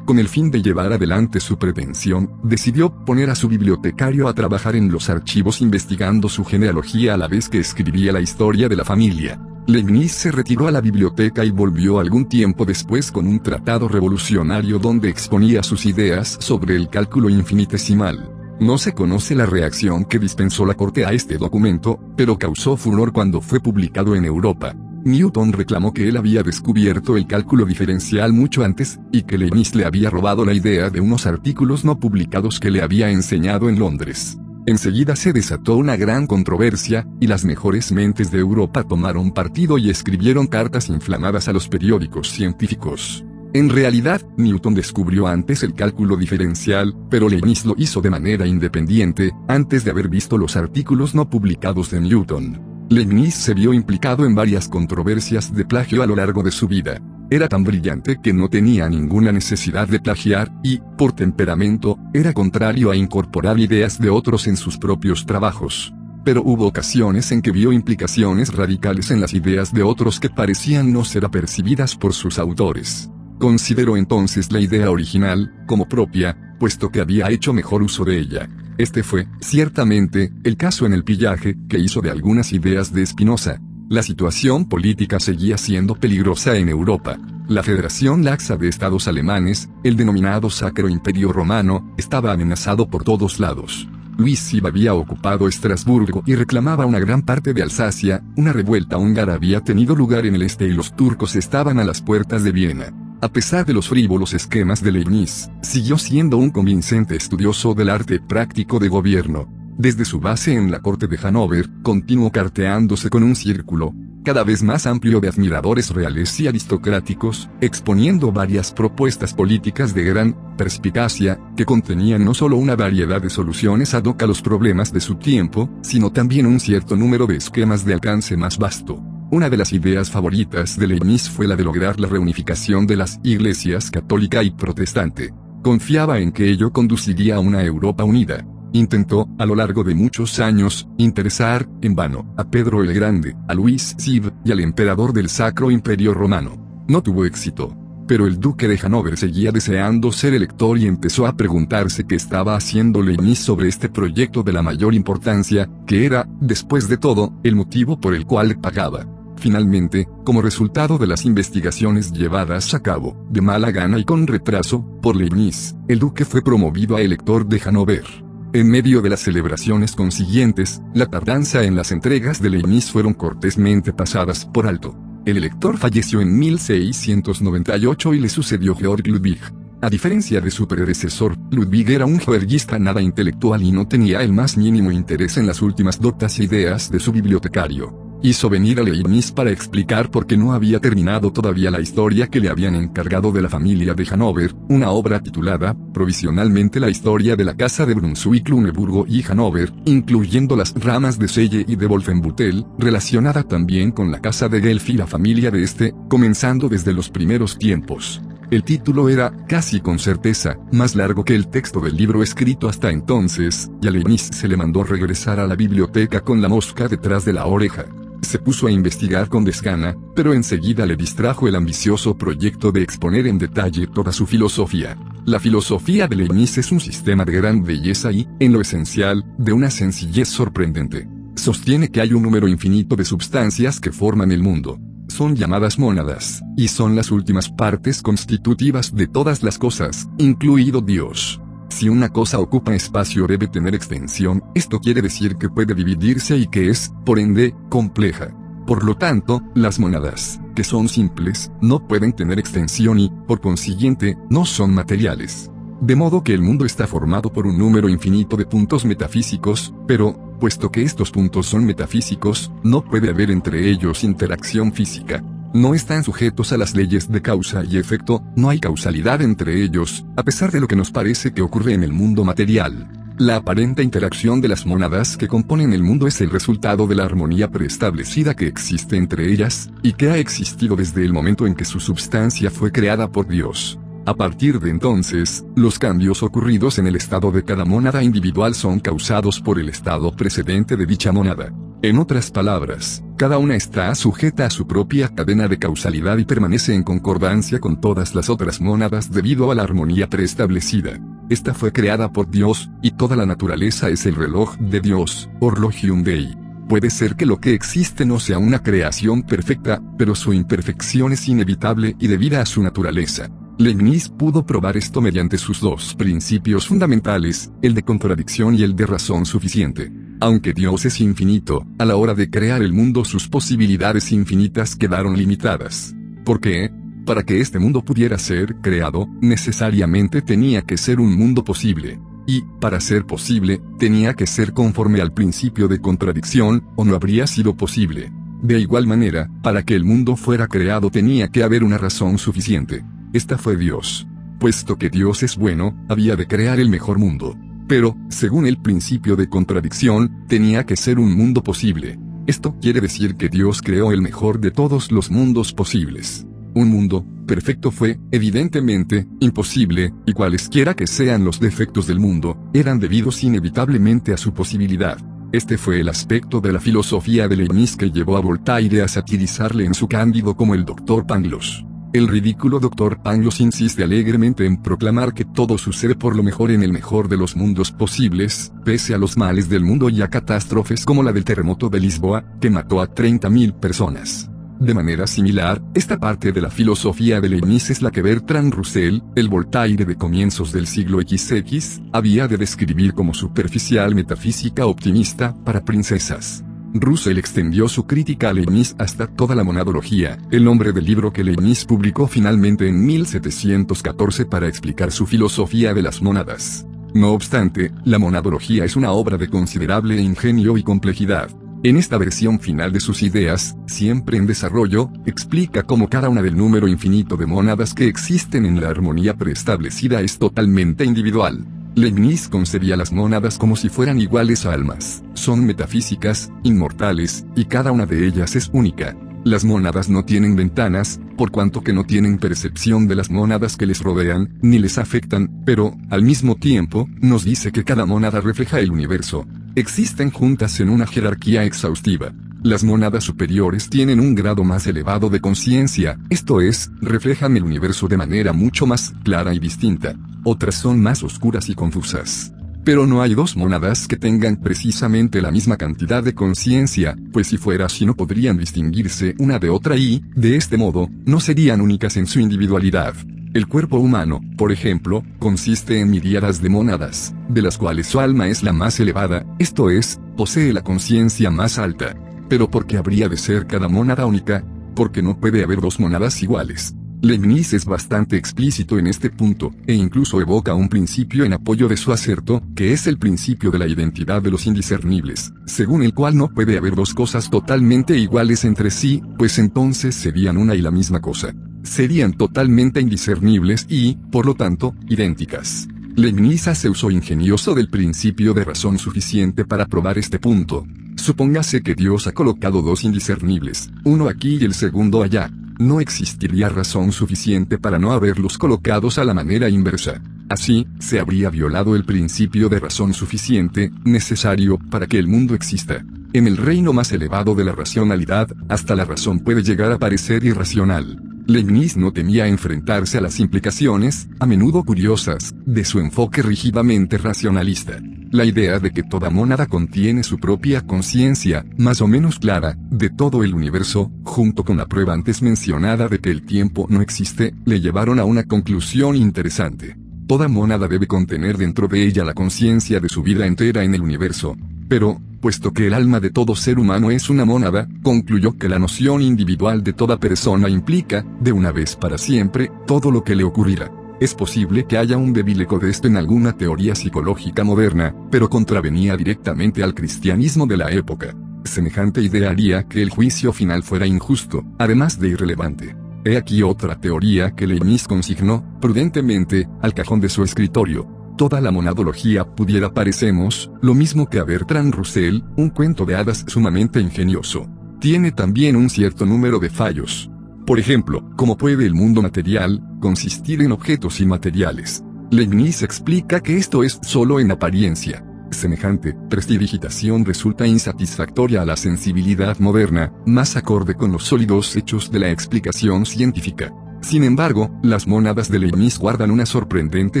Con el fin de llevar adelante su pretensión, decidió poner a su bibliotecario a trabajar en los archivos investigando su genealogía a la vez que escribía la historia de la familia. Leibniz se retiró a la biblioteca y volvió algún tiempo después con un tratado revolucionario donde exponía sus ideas sobre el cálculo infinitesimal. No se conoce la reacción que dispensó la corte a este documento, pero causó furor cuando fue publicado en Europa. Newton reclamó que él había descubierto el cálculo diferencial mucho antes, y que Leibniz le había robado la idea de unos artículos no publicados que le había enseñado en Londres. Enseguida se desató una gran controversia, y las mejores mentes de Europa tomaron partido y escribieron cartas inflamadas a los periódicos científicos. En realidad, Newton descubrió antes el cálculo diferencial, pero Leibniz lo hizo de manera independiente, antes de haber visto los artículos no publicados de Newton. Leibniz se vio implicado en varias controversias de plagio a lo largo de su vida. Era tan brillante que no tenía ninguna necesidad de plagiar, y, por temperamento, era contrario a incorporar ideas de otros en sus propios trabajos. Pero hubo ocasiones en que vio implicaciones radicales en las ideas de otros que parecían no ser apercibidas por sus autores. Consideró entonces la idea original, como propia, puesto que había hecho mejor uso de ella. Este fue, ciertamente, el caso en el pillaje que hizo de algunas ideas de Spinoza. La situación política seguía siendo peligrosa en Europa. La Federación Laxa de Estados Alemanes, el denominado Sacro Imperio Romano, estaba amenazado por todos lados. Luis Iba había ocupado Estrasburgo y reclamaba una gran parte de Alsacia, una revuelta húngara había tenido lugar en el este y los turcos estaban a las puertas de Viena. A pesar de los frívolos esquemas de Leibniz, siguió siendo un convincente estudioso del arte práctico de gobierno. Desde su base en la corte de Hanover, continuó carteándose con un círculo, cada vez más amplio de admiradores reales y aristocráticos, exponiendo varias propuestas políticas de gran perspicacia, que contenían no solo una variedad de soluciones ad hoc a los problemas de su tiempo, sino también un cierto número de esquemas de alcance más vasto. Una de las ideas favoritas de Leibniz fue la de lograr la reunificación de las iglesias católica y protestante. Confiaba en que ello conduciría a una Europa unida. Intentó, a lo largo de muchos años, interesar, en vano, a Pedro el Grande, a Luis Siv, y al emperador del Sacro Imperio Romano. No tuvo éxito. Pero el duque de Hanover seguía deseando ser elector y empezó a preguntarse qué estaba haciendo Leibniz sobre este proyecto de la mayor importancia, que era, después de todo, el motivo por el cual pagaba. Finalmente, como resultado de las investigaciones llevadas a cabo, de mala gana y con retraso, por Leibniz, el duque fue promovido a elector de Hanover. En medio de las celebraciones consiguientes, la tardanza en las entregas de Leibniz fueron cortésmente pasadas por alto. El elector falleció en 1698 y le sucedió Georg Ludwig. A diferencia de su predecesor, Ludwig era un joerguista nada intelectual y no tenía el más mínimo interés en las últimas dotas e ideas de su bibliotecario. Hizo venir a Leibniz para explicar por qué no había terminado todavía la historia que le habían encargado de la familia de Hanover, una obra titulada, provisionalmente la historia de la casa de Brunswick, Luneburgo y Hanover, incluyendo las ramas de Selle y de Wolfenbüttel, relacionada también con la casa de Guelph y la familia de este, comenzando desde los primeros tiempos. El título era, casi con certeza, más largo que el texto del libro escrito hasta entonces, y a Leibniz se le mandó regresar a la biblioteca con la mosca detrás de la oreja. Se puso a investigar con desgana, pero enseguida le distrajo el ambicioso proyecto de exponer en detalle toda su filosofía. La filosofía de Leibniz es un sistema de gran belleza y, en lo esencial, de una sencillez sorprendente. Sostiene que hay un número infinito de sustancias que forman el mundo. Son llamadas mónadas, y son las últimas partes constitutivas de todas las cosas, incluido Dios. Si una cosa ocupa espacio debe tener extensión, esto quiere decir que puede dividirse y que es, por ende, compleja. Por lo tanto, las monadas, que son simples, no pueden tener extensión y, por consiguiente, no son materiales. De modo que el mundo está formado por un número infinito de puntos metafísicos, pero, puesto que estos puntos son metafísicos, no puede haber entre ellos interacción física no están sujetos a las leyes de causa y efecto, no hay causalidad entre ellos, a pesar de lo que nos parece que ocurre en el mundo material. La aparente interacción de las monadas que componen el mundo es el resultado de la armonía preestablecida que existe entre ellas, y que ha existido desde el momento en que su substancia fue creada por Dios. A partir de entonces, los cambios ocurridos en el estado de cada mónada individual son causados por el estado precedente de dicha mónada. En otras palabras, cada una está sujeta a su propia cadena de causalidad y permanece en concordancia con todas las otras mónadas debido a la armonía preestablecida. Esta fue creada por Dios, y toda la naturaleza es el reloj de Dios, Orlogium Dei. Puede ser que lo que existe no sea una creación perfecta, pero su imperfección es inevitable y debida a su naturaleza. Leibniz pudo probar esto mediante sus dos principios fundamentales, el de contradicción y el de razón suficiente. Aunque Dios es infinito, a la hora de crear el mundo sus posibilidades infinitas quedaron limitadas. ¿Por qué? Para que este mundo pudiera ser creado, necesariamente tenía que ser un mundo posible. Y, para ser posible, tenía que ser conforme al principio de contradicción, o no habría sido posible. De igual manera, para que el mundo fuera creado tenía que haber una razón suficiente. Esta fue Dios. Puesto que Dios es bueno, había de crear el mejor mundo. Pero, según el principio de contradicción, tenía que ser un mundo posible. Esto quiere decir que Dios creó el mejor de todos los mundos posibles. Un mundo, perfecto fue, evidentemente, imposible, y cualesquiera que sean los defectos del mundo, eran debidos inevitablemente a su posibilidad. Este fue el aspecto de la filosofía de Leibniz que llevó a Voltaire a satirizarle en su Cándido como el doctor Pangloss. El ridículo doctor Pangloss insiste alegremente en proclamar que todo sucede por lo mejor en el mejor de los mundos posibles, pese a los males del mundo y a catástrofes como la del terremoto de Lisboa, que mató a 30.000 personas. De manera similar, esta parte de la filosofía de Leibniz es la que Bertrand Russell, el Voltaire de comienzos del siglo XX, había de describir como superficial metafísica optimista para princesas. Russell extendió su crítica a Leibniz hasta toda la monadología, el nombre del libro que Leibniz publicó finalmente en 1714 para explicar su filosofía de las mónadas. No obstante, la monadología es una obra de considerable ingenio y complejidad. En esta versión final de sus ideas, siempre en desarrollo, explica cómo cada una del número infinito de mónadas que existen en la armonía preestablecida es totalmente individual. Leibniz concebía las mónadas como si fueran iguales almas, son metafísicas, inmortales, y cada una de ellas es única. Las mónadas no tienen ventanas, por cuanto que no tienen percepción de las mónadas que les rodean, ni les afectan, pero, al mismo tiempo, nos dice que cada mónada refleja el universo, existen juntas en una jerarquía exhaustiva. Las monadas superiores tienen un grado más elevado de conciencia, esto es, reflejan el universo de manera mucho más clara y distinta. Otras son más oscuras y confusas. Pero no hay dos monadas que tengan precisamente la misma cantidad de conciencia, pues si fuera así no podrían distinguirse una de otra y, de este modo, no serían únicas en su individualidad. El cuerpo humano, por ejemplo, consiste en miríadas de mónadas, de las cuales su alma es la más elevada, esto es, posee la conciencia más alta. Pero ¿por qué habría de ser cada mónada única? Porque no puede haber dos mónadas iguales. Leibniz es bastante explícito en este punto, e incluso evoca un principio en apoyo de su acerto, que es el principio de la identidad de los indiscernibles, según el cual no puede haber dos cosas totalmente iguales entre sí, pues entonces serían una y la misma cosa serían totalmente indiscernibles y, por lo tanto, idénticas. Leibniz se usó ingenioso del principio de razón suficiente para probar este punto. Supóngase que Dios ha colocado dos indiscernibles, uno aquí y el segundo allá. No existiría razón suficiente para no haberlos colocados a la manera inversa. Así, se habría violado el principio de razón suficiente, necesario para que el mundo exista. En el reino más elevado de la racionalidad, hasta la razón puede llegar a parecer irracional. Leibniz no temía enfrentarse a las implicaciones, a menudo curiosas, de su enfoque rígidamente racionalista. La idea de que toda mónada contiene su propia conciencia, más o menos clara, de todo el universo, junto con la prueba antes mencionada de que el tiempo no existe, le llevaron a una conclusión interesante. Toda mónada debe contener dentro de ella la conciencia de su vida entera en el universo. Pero, puesto que el alma de todo ser humano es una mónada, concluyó que la noción individual de toda persona implica, de una vez para siempre, todo lo que le ocurrirá. Es posible que haya un débil eco de esto en alguna teoría psicológica moderna, pero contravenía directamente al cristianismo de la época. Semejante idea haría que el juicio final fuera injusto, además de irrelevante. He aquí otra teoría que Leibniz consignó, prudentemente, al cajón de su escritorio, toda la monadología pudiera parecemos, lo mismo que a Bertrand Russell, un cuento de hadas sumamente ingenioso. Tiene también un cierto número de fallos. Por ejemplo, ¿cómo puede el mundo material consistir en objetos inmateriales? Leibniz explica que esto es solo en apariencia. Semejante prestidigitación resulta insatisfactoria a la sensibilidad moderna, más acorde con los sólidos hechos de la explicación científica. Sin embargo, las mónadas de Leibniz guardan una sorprendente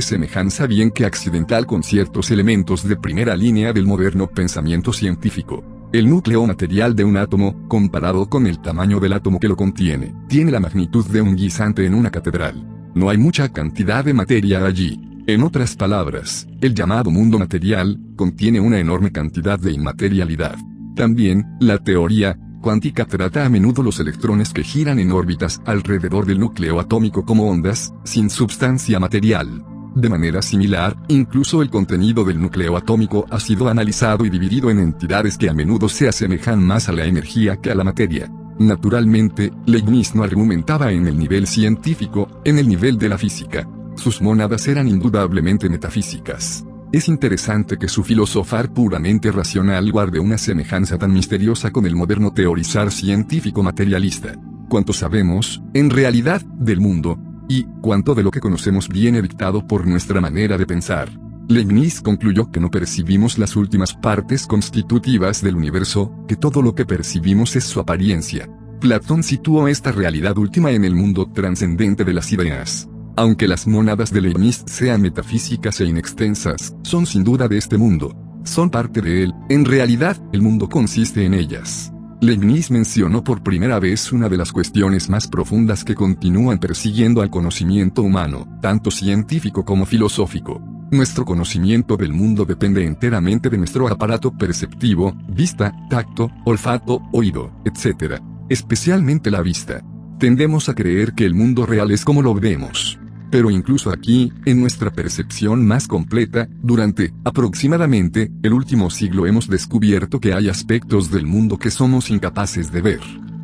semejanza bien que accidental con ciertos elementos de primera línea del moderno pensamiento científico. El núcleo material de un átomo, comparado con el tamaño del átomo que lo contiene, tiene la magnitud de un guisante en una catedral. No hay mucha cantidad de materia allí. En otras palabras, el llamado mundo material, contiene una enorme cantidad de inmaterialidad. También, la teoría, cuántica trata a menudo los electrones que giran en órbitas alrededor del núcleo atómico como ondas, sin sustancia material. De manera similar, incluso el contenido del núcleo atómico ha sido analizado y dividido en entidades que a menudo se asemejan más a la energía que a la materia. Naturalmente, Leibniz no argumentaba en el nivel científico, en el nivel de la física. Sus mónadas eran indudablemente metafísicas. Es interesante que su filosofar puramente racional guarde una semejanza tan misteriosa con el moderno teorizar científico materialista. cuánto sabemos, en realidad, del mundo, y cuánto de lo que conocemos viene dictado por nuestra manera de pensar. Leibniz concluyó que no percibimos las últimas partes constitutivas del universo, que todo lo que percibimos es su apariencia. Platón situó esta realidad última en el mundo trascendente de las ideas. Aunque las monadas de Leibniz sean metafísicas e inextensas, son sin duda de este mundo. Son parte de él, en realidad, el mundo consiste en ellas. Leibniz mencionó por primera vez una de las cuestiones más profundas que continúan persiguiendo al conocimiento humano, tanto científico como filosófico. Nuestro conocimiento del mundo depende enteramente de nuestro aparato perceptivo, vista, tacto, olfato, oído, etc. Especialmente la vista. Tendemos a creer que el mundo real es como lo vemos. Pero incluso aquí, en nuestra percepción más completa, durante, aproximadamente, el último siglo hemos descubierto que hay aspectos del mundo que somos incapaces de ver.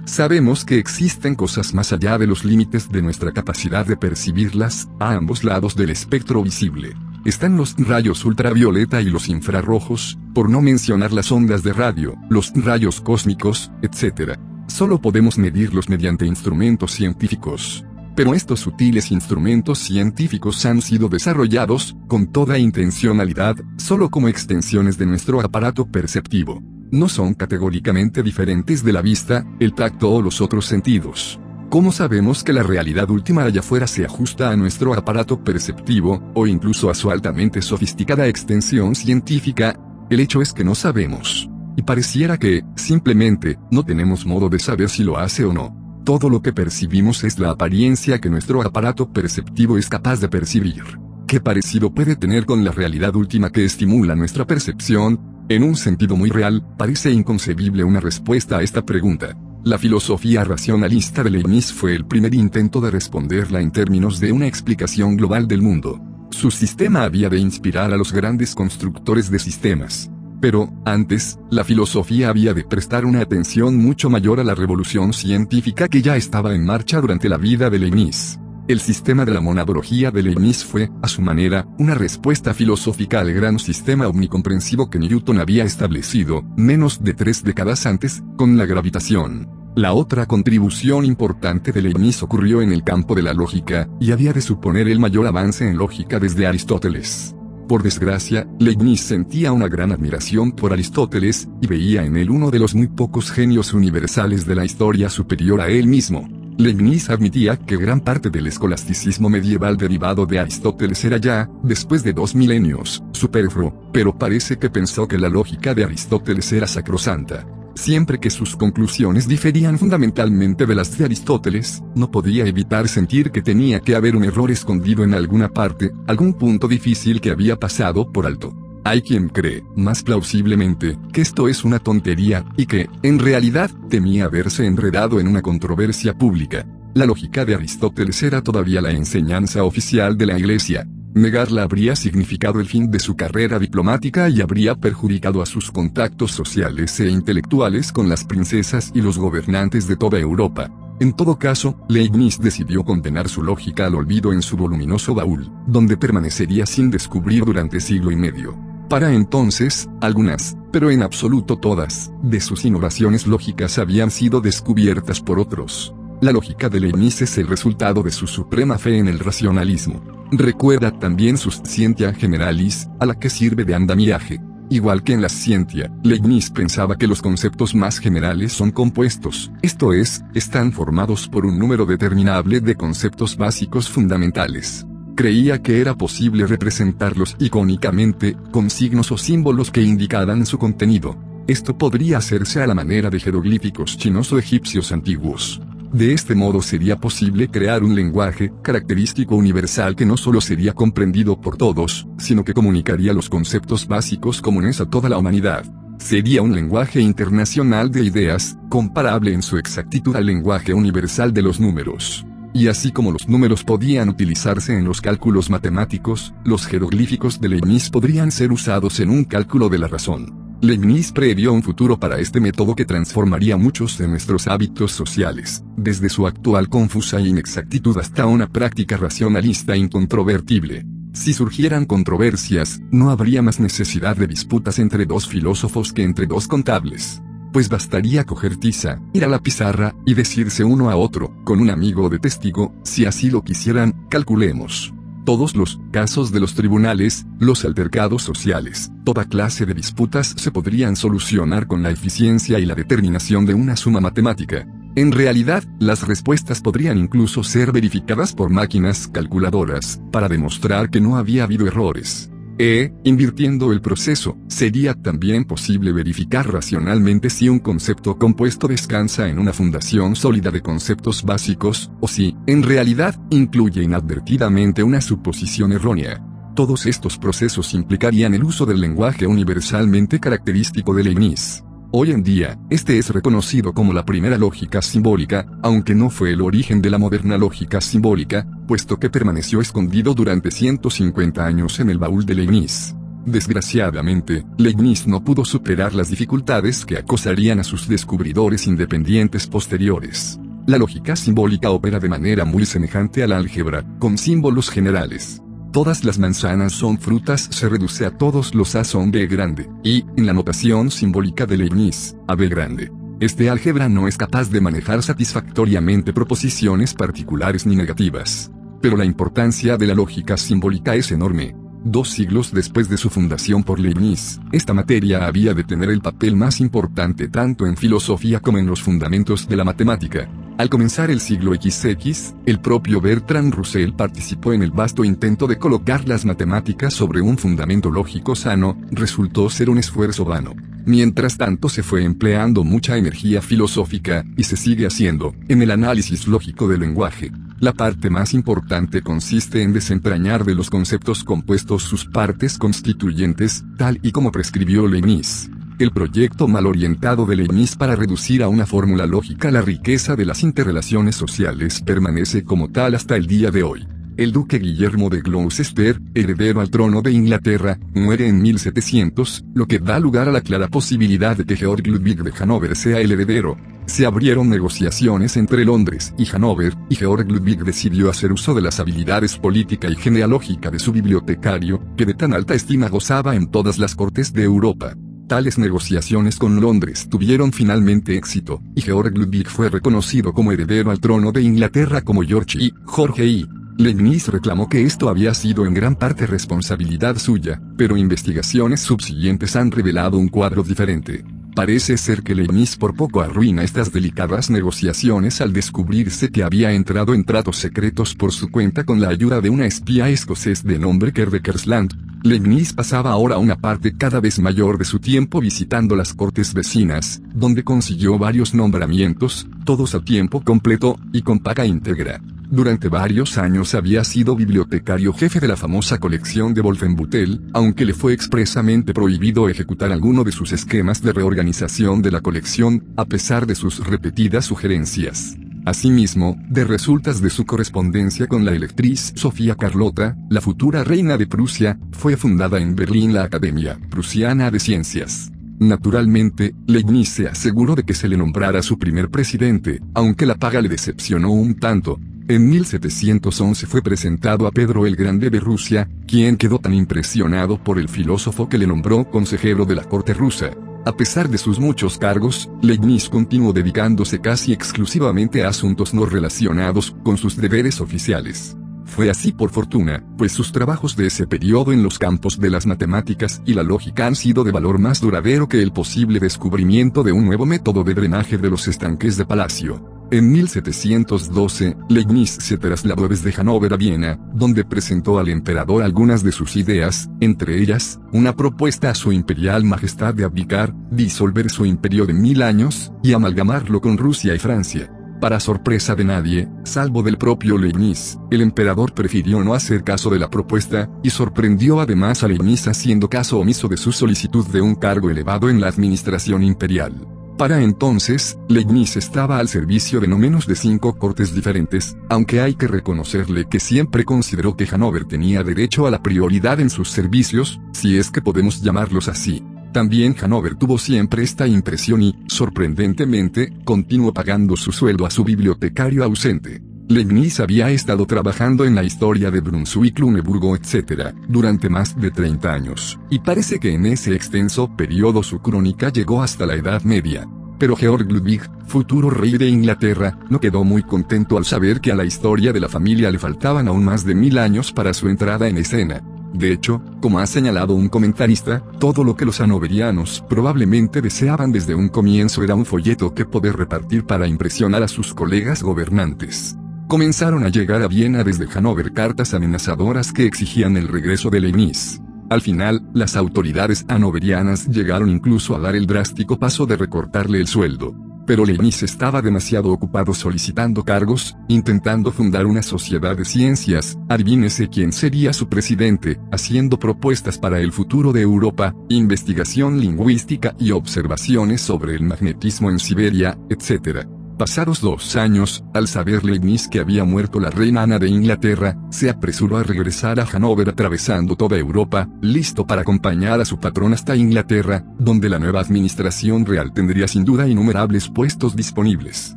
Sabemos que existen cosas más allá de los límites de nuestra capacidad de percibirlas, a ambos lados del espectro visible. Están los rayos ultravioleta y los infrarrojos, por no mencionar las ondas de radio, los rayos cósmicos, etc. Solo podemos medirlos mediante instrumentos científicos. Pero estos sutiles instrumentos científicos han sido desarrollados, con toda intencionalidad, solo como extensiones de nuestro aparato perceptivo. No son categóricamente diferentes de la vista, el tacto o los otros sentidos. ¿Cómo sabemos que la realidad última allá afuera se ajusta a nuestro aparato perceptivo, o incluso a su altamente sofisticada extensión científica? El hecho es que no sabemos. Y pareciera que, simplemente, no tenemos modo de saber si lo hace o no. Todo lo que percibimos es la apariencia que nuestro aparato perceptivo es capaz de percibir. ¿Qué parecido puede tener con la realidad última que estimula nuestra percepción? En un sentido muy real, parece inconcebible una respuesta a esta pregunta. La filosofía racionalista de Leibniz fue el primer intento de responderla en términos de una explicación global del mundo. Su sistema había de inspirar a los grandes constructores de sistemas. Pero, antes, la filosofía había de prestar una atención mucho mayor a la revolución científica que ya estaba en marcha durante la vida de Leibniz. El sistema de la monadología de Leibniz fue, a su manera, una respuesta filosófica al gran sistema omnicomprensivo que Newton había establecido, menos de tres décadas antes, con la gravitación. La otra contribución importante de Leibniz ocurrió en el campo de la lógica, y había de suponer el mayor avance en lógica desde Aristóteles. Por desgracia, Leibniz sentía una gran admiración por Aristóteles, y veía en él uno de los muy pocos genios universales de la historia superior a él mismo. Leibniz admitía que gran parte del escolasticismo medieval derivado de Aristóteles era ya, después de dos milenios, superfluo, pero parece que pensó que la lógica de Aristóteles era sacrosanta. Siempre que sus conclusiones diferían fundamentalmente de las de Aristóteles, no podía evitar sentir que tenía que haber un error escondido en alguna parte, algún punto difícil que había pasado por alto. Hay quien cree, más plausiblemente, que esto es una tontería, y que, en realidad, temía haberse enredado en una controversia pública. La lógica de Aristóteles era todavía la enseñanza oficial de la Iglesia, Negarla habría significado el fin de su carrera diplomática y habría perjudicado a sus contactos sociales e intelectuales con las princesas y los gobernantes de toda Europa. En todo caso, Leibniz decidió condenar su lógica al olvido en su voluminoso baúl, donde permanecería sin descubrir durante siglo y medio. Para entonces, algunas, pero en absoluto todas, de sus innovaciones lógicas habían sido descubiertas por otros. La lógica de Leibniz es el resultado de su suprema fe en el racionalismo. Recuerda también su Scientia Generalis, a la que sirve de andamiaje. Igual que en la ciencia, Leibniz pensaba que los conceptos más generales son compuestos, esto es, están formados por un número determinable de conceptos básicos fundamentales. Creía que era posible representarlos icónicamente, con signos o símbolos que indicaran su contenido. Esto podría hacerse a la manera de jeroglíficos chinos o egipcios antiguos. De este modo sería posible crear un lenguaje característico universal que no solo sería comprendido por todos, sino que comunicaría los conceptos básicos comunes a toda la humanidad. Sería un lenguaje internacional de ideas, comparable en su exactitud al lenguaje universal de los números. Y así como los números podían utilizarse en los cálculos matemáticos, los jeroglíficos de Leibniz podrían ser usados en un cálculo de la razón. Leibniz previó un futuro para este método que transformaría muchos de nuestros hábitos sociales, desde su actual confusa inexactitud hasta una práctica racionalista incontrovertible. Si surgieran controversias, no habría más necesidad de disputas entre dos filósofos que entre dos contables. pues bastaría coger tiza, ir a la pizarra, y decirse uno a otro, con un amigo de testigo, si así lo quisieran, calculemos. Todos los casos de los tribunales, los altercados sociales, toda clase de disputas se podrían solucionar con la eficiencia y la determinación de una suma matemática. En realidad, las respuestas podrían incluso ser verificadas por máquinas calculadoras, para demostrar que no había habido errores. E, invirtiendo el proceso, sería también posible verificar racionalmente si un concepto compuesto descansa en una fundación sólida de conceptos básicos, o si, en realidad, incluye inadvertidamente una suposición errónea. Todos estos procesos implicarían el uso del lenguaje universalmente característico de Leibniz. Hoy en día, este es reconocido como la primera lógica simbólica, aunque no fue el origen de la moderna lógica simbólica, puesto que permaneció escondido durante 150 años en el baúl de Leibniz. Desgraciadamente, Leibniz no pudo superar las dificultades que acosarían a sus descubridores independientes posteriores. La lógica simbólica opera de manera muy semejante a la álgebra, con símbolos generales todas las manzanas son frutas se reduce a todos los A son B grande, y, en la notación simbólica de Leibniz, a B grande. Este álgebra no es capaz de manejar satisfactoriamente proposiciones particulares ni negativas. Pero la importancia de la lógica simbólica es enorme. Dos siglos después de su fundación por Leibniz, esta materia había de tener el papel más importante tanto en filosofía como en los fundamentos de la matemática. Al comenzar el siglo XX, el propio Bertrand Russell participó en el vasto intento de colocar las matemáticas sobre un fundamento lógico sano, resultó ser un esfuerzo vano. Mientras tanto se fue empleando mucha energía filosófica, y se sigue haciendo, en el análisis lógico del lenguaje. La parte más importante consiste en desentrañar de los conceptos compuestos sus partes constituyentes, tal y como prescribió Leibniz. El proyecto mal orientado de Leibniz para reducir a una fórmula lógica la riqueza de las interrelaciones sociales permanece como tal hasta el día de hoy. El duque Guillermo de Gloucester, heredero al trono de Inglaterra, muere en 1700, lo que da lugar a la clara posibilidad de que Georg Ludwig de Hanover sea el heredero. Se abrieron negociaciones entre Londres y Hanover, y Georg Ludwig decidió hacer uso de las habilidades política y genealógica de su bibliotecario, que de tan alta estima gozaba en todas las cortes de Europa. Tales negociaciones con Londres tuvieron finalmente éxito, y Georg Ludwig fue reconocido como heredero al trono de Inglaterra como George I. Jorge I. Leibniz reclamó que esto había sido en gran parte responsabilidad suya, pero investigaciones subsiguientes han revelado un cuadro diferente. Parece ser que Leibniz por poco arruina estas delicadas negociaciones al descubrirse que había entrado en tratos secretos por su cuenta con la ayuda de una espía escocés de nombre Kerdekersland, Leibniz pasaba ahora una parte cada vez mayor de su tiempo visitando las cortes vecinas, donde consiguió varios nombramientos, todos a tiempo completo, y con paga íntegra. Durante varios años había sido bibliotecario jefe de la famosa colección de Wolfenbüttel, aunque le fue expresamente prohibido ejecutar alguno de sus esquemas de reorganización de la colección, a pesar de sus repetidas sugerencias. Asimismo, de resultas de su correspondencia con la electriz Sofía Carlota, la futura reina de Prusia, fue fundada en Berlín la Academia Prusiana de Ciencias. Naturalmente, Leibniz se aseguró de que se le nombrara su primer presidente, aunque la paga le decepcionó un tanto. En 1711 fue presentado a Pedro el Grande de Rusia, quien quedó tan impresionado por el filósofo que le nombró consejero de la corte rusa. A pesar de sus muchos cargos, Leibniz continuó dedicándose casi exclusivamente a asuntos no relacionados con sus deberes oficiales. Fue así por fortuna, pues sus trabajos de ese periodo en los campos de las matemáticas y la lógica han sido de valor más duradero que el posible descubrimiento de un nuevo método de drenaje de los estanques de palacio. En 1712, Leibniz se trasladó desde Hannover a Viena, donde presentó al emperador algunas de sus ideas, entre ellas, una propuesta a su imperial majestad de abdicar, disolver su imperio de mil años, y amalgamarlo con Rusia y Francia. Para sorpresa de nadie, salvo del propio Leibniz, el emperador prefirió no hacer caso de la propuesta, y sorprendió además a Leibniz haciendo caso omiso de su solicitud de un cargo elevado en la administración imperial. Para entonces, Leibniz estaba al servicio de no menos de cinco cortes diferentes, aunque hay que reconocerle que siempre consideró que Hanover tenía derecho a la prioridad en sus servicios, si es que podemos llamarlos así. También Hanover tuvo siempre esta impresión y, sorprendentemente, continuó pagando su sueldo a su bibliotecario ausente. Leibniz había estado trabajando en la historia de Brunswick, Luneburgo, etc., durante más de 30 años, y parece que en ese extenso periodo su crónica llegó hasta la Edad Media. Pero Georg Ludwig, futuro rey de Inglaterra, no quedó muy contento al saber que a la historia de la familia le faltaban aún más de mil años para su entrada en escena. De hecho, como ha señalado un comentarista, todo lo que los hanoverianos probablemente deseaban desde un comienzo era un folleto que poder repartir para impresionar a sus colegas gobernantes. Comenzaron a llegar a Viena desde Hannover cartas amenazadoras que exigían el regreso de Leibniz. Al final, las autoridades hanoverianas llegaron incluso a dar el drástico paso de recortarle el sueldo. Pero Leibniz estaba demasiado ocupado solicitando cargos, intentando fundar una sociedad de ciencias, adivínese quién sería su presidente, haciendo propuestas para el futuro de Europa, investigación lingüística y observaciones sobre el magnetismo en Siberia, etc. Pasados dos años, al saber Leibniz que había muerto la reina Ana de Inglaterra, se apresuró a regresar a Hanover atravesando toda Europa, listo para acompañar a su patrón hasta Inglaterra, donde la nueva administración real tendría sin duda innumerables puestos disponibles.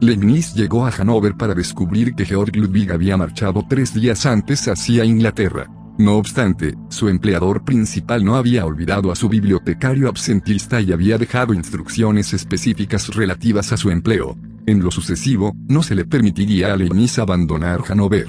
Leibniz llegó a Hanover para descubrir que Georg Ludwig había marchado tres días antes hacia Inglaterra. No obstante, su empleador principal no había olvidado a su bibliotecario absentista y había dejado instrucciones específicas relativas a su empleo. En lo sucesivo, no se le permitiría a Leibniz abandonar Hanover.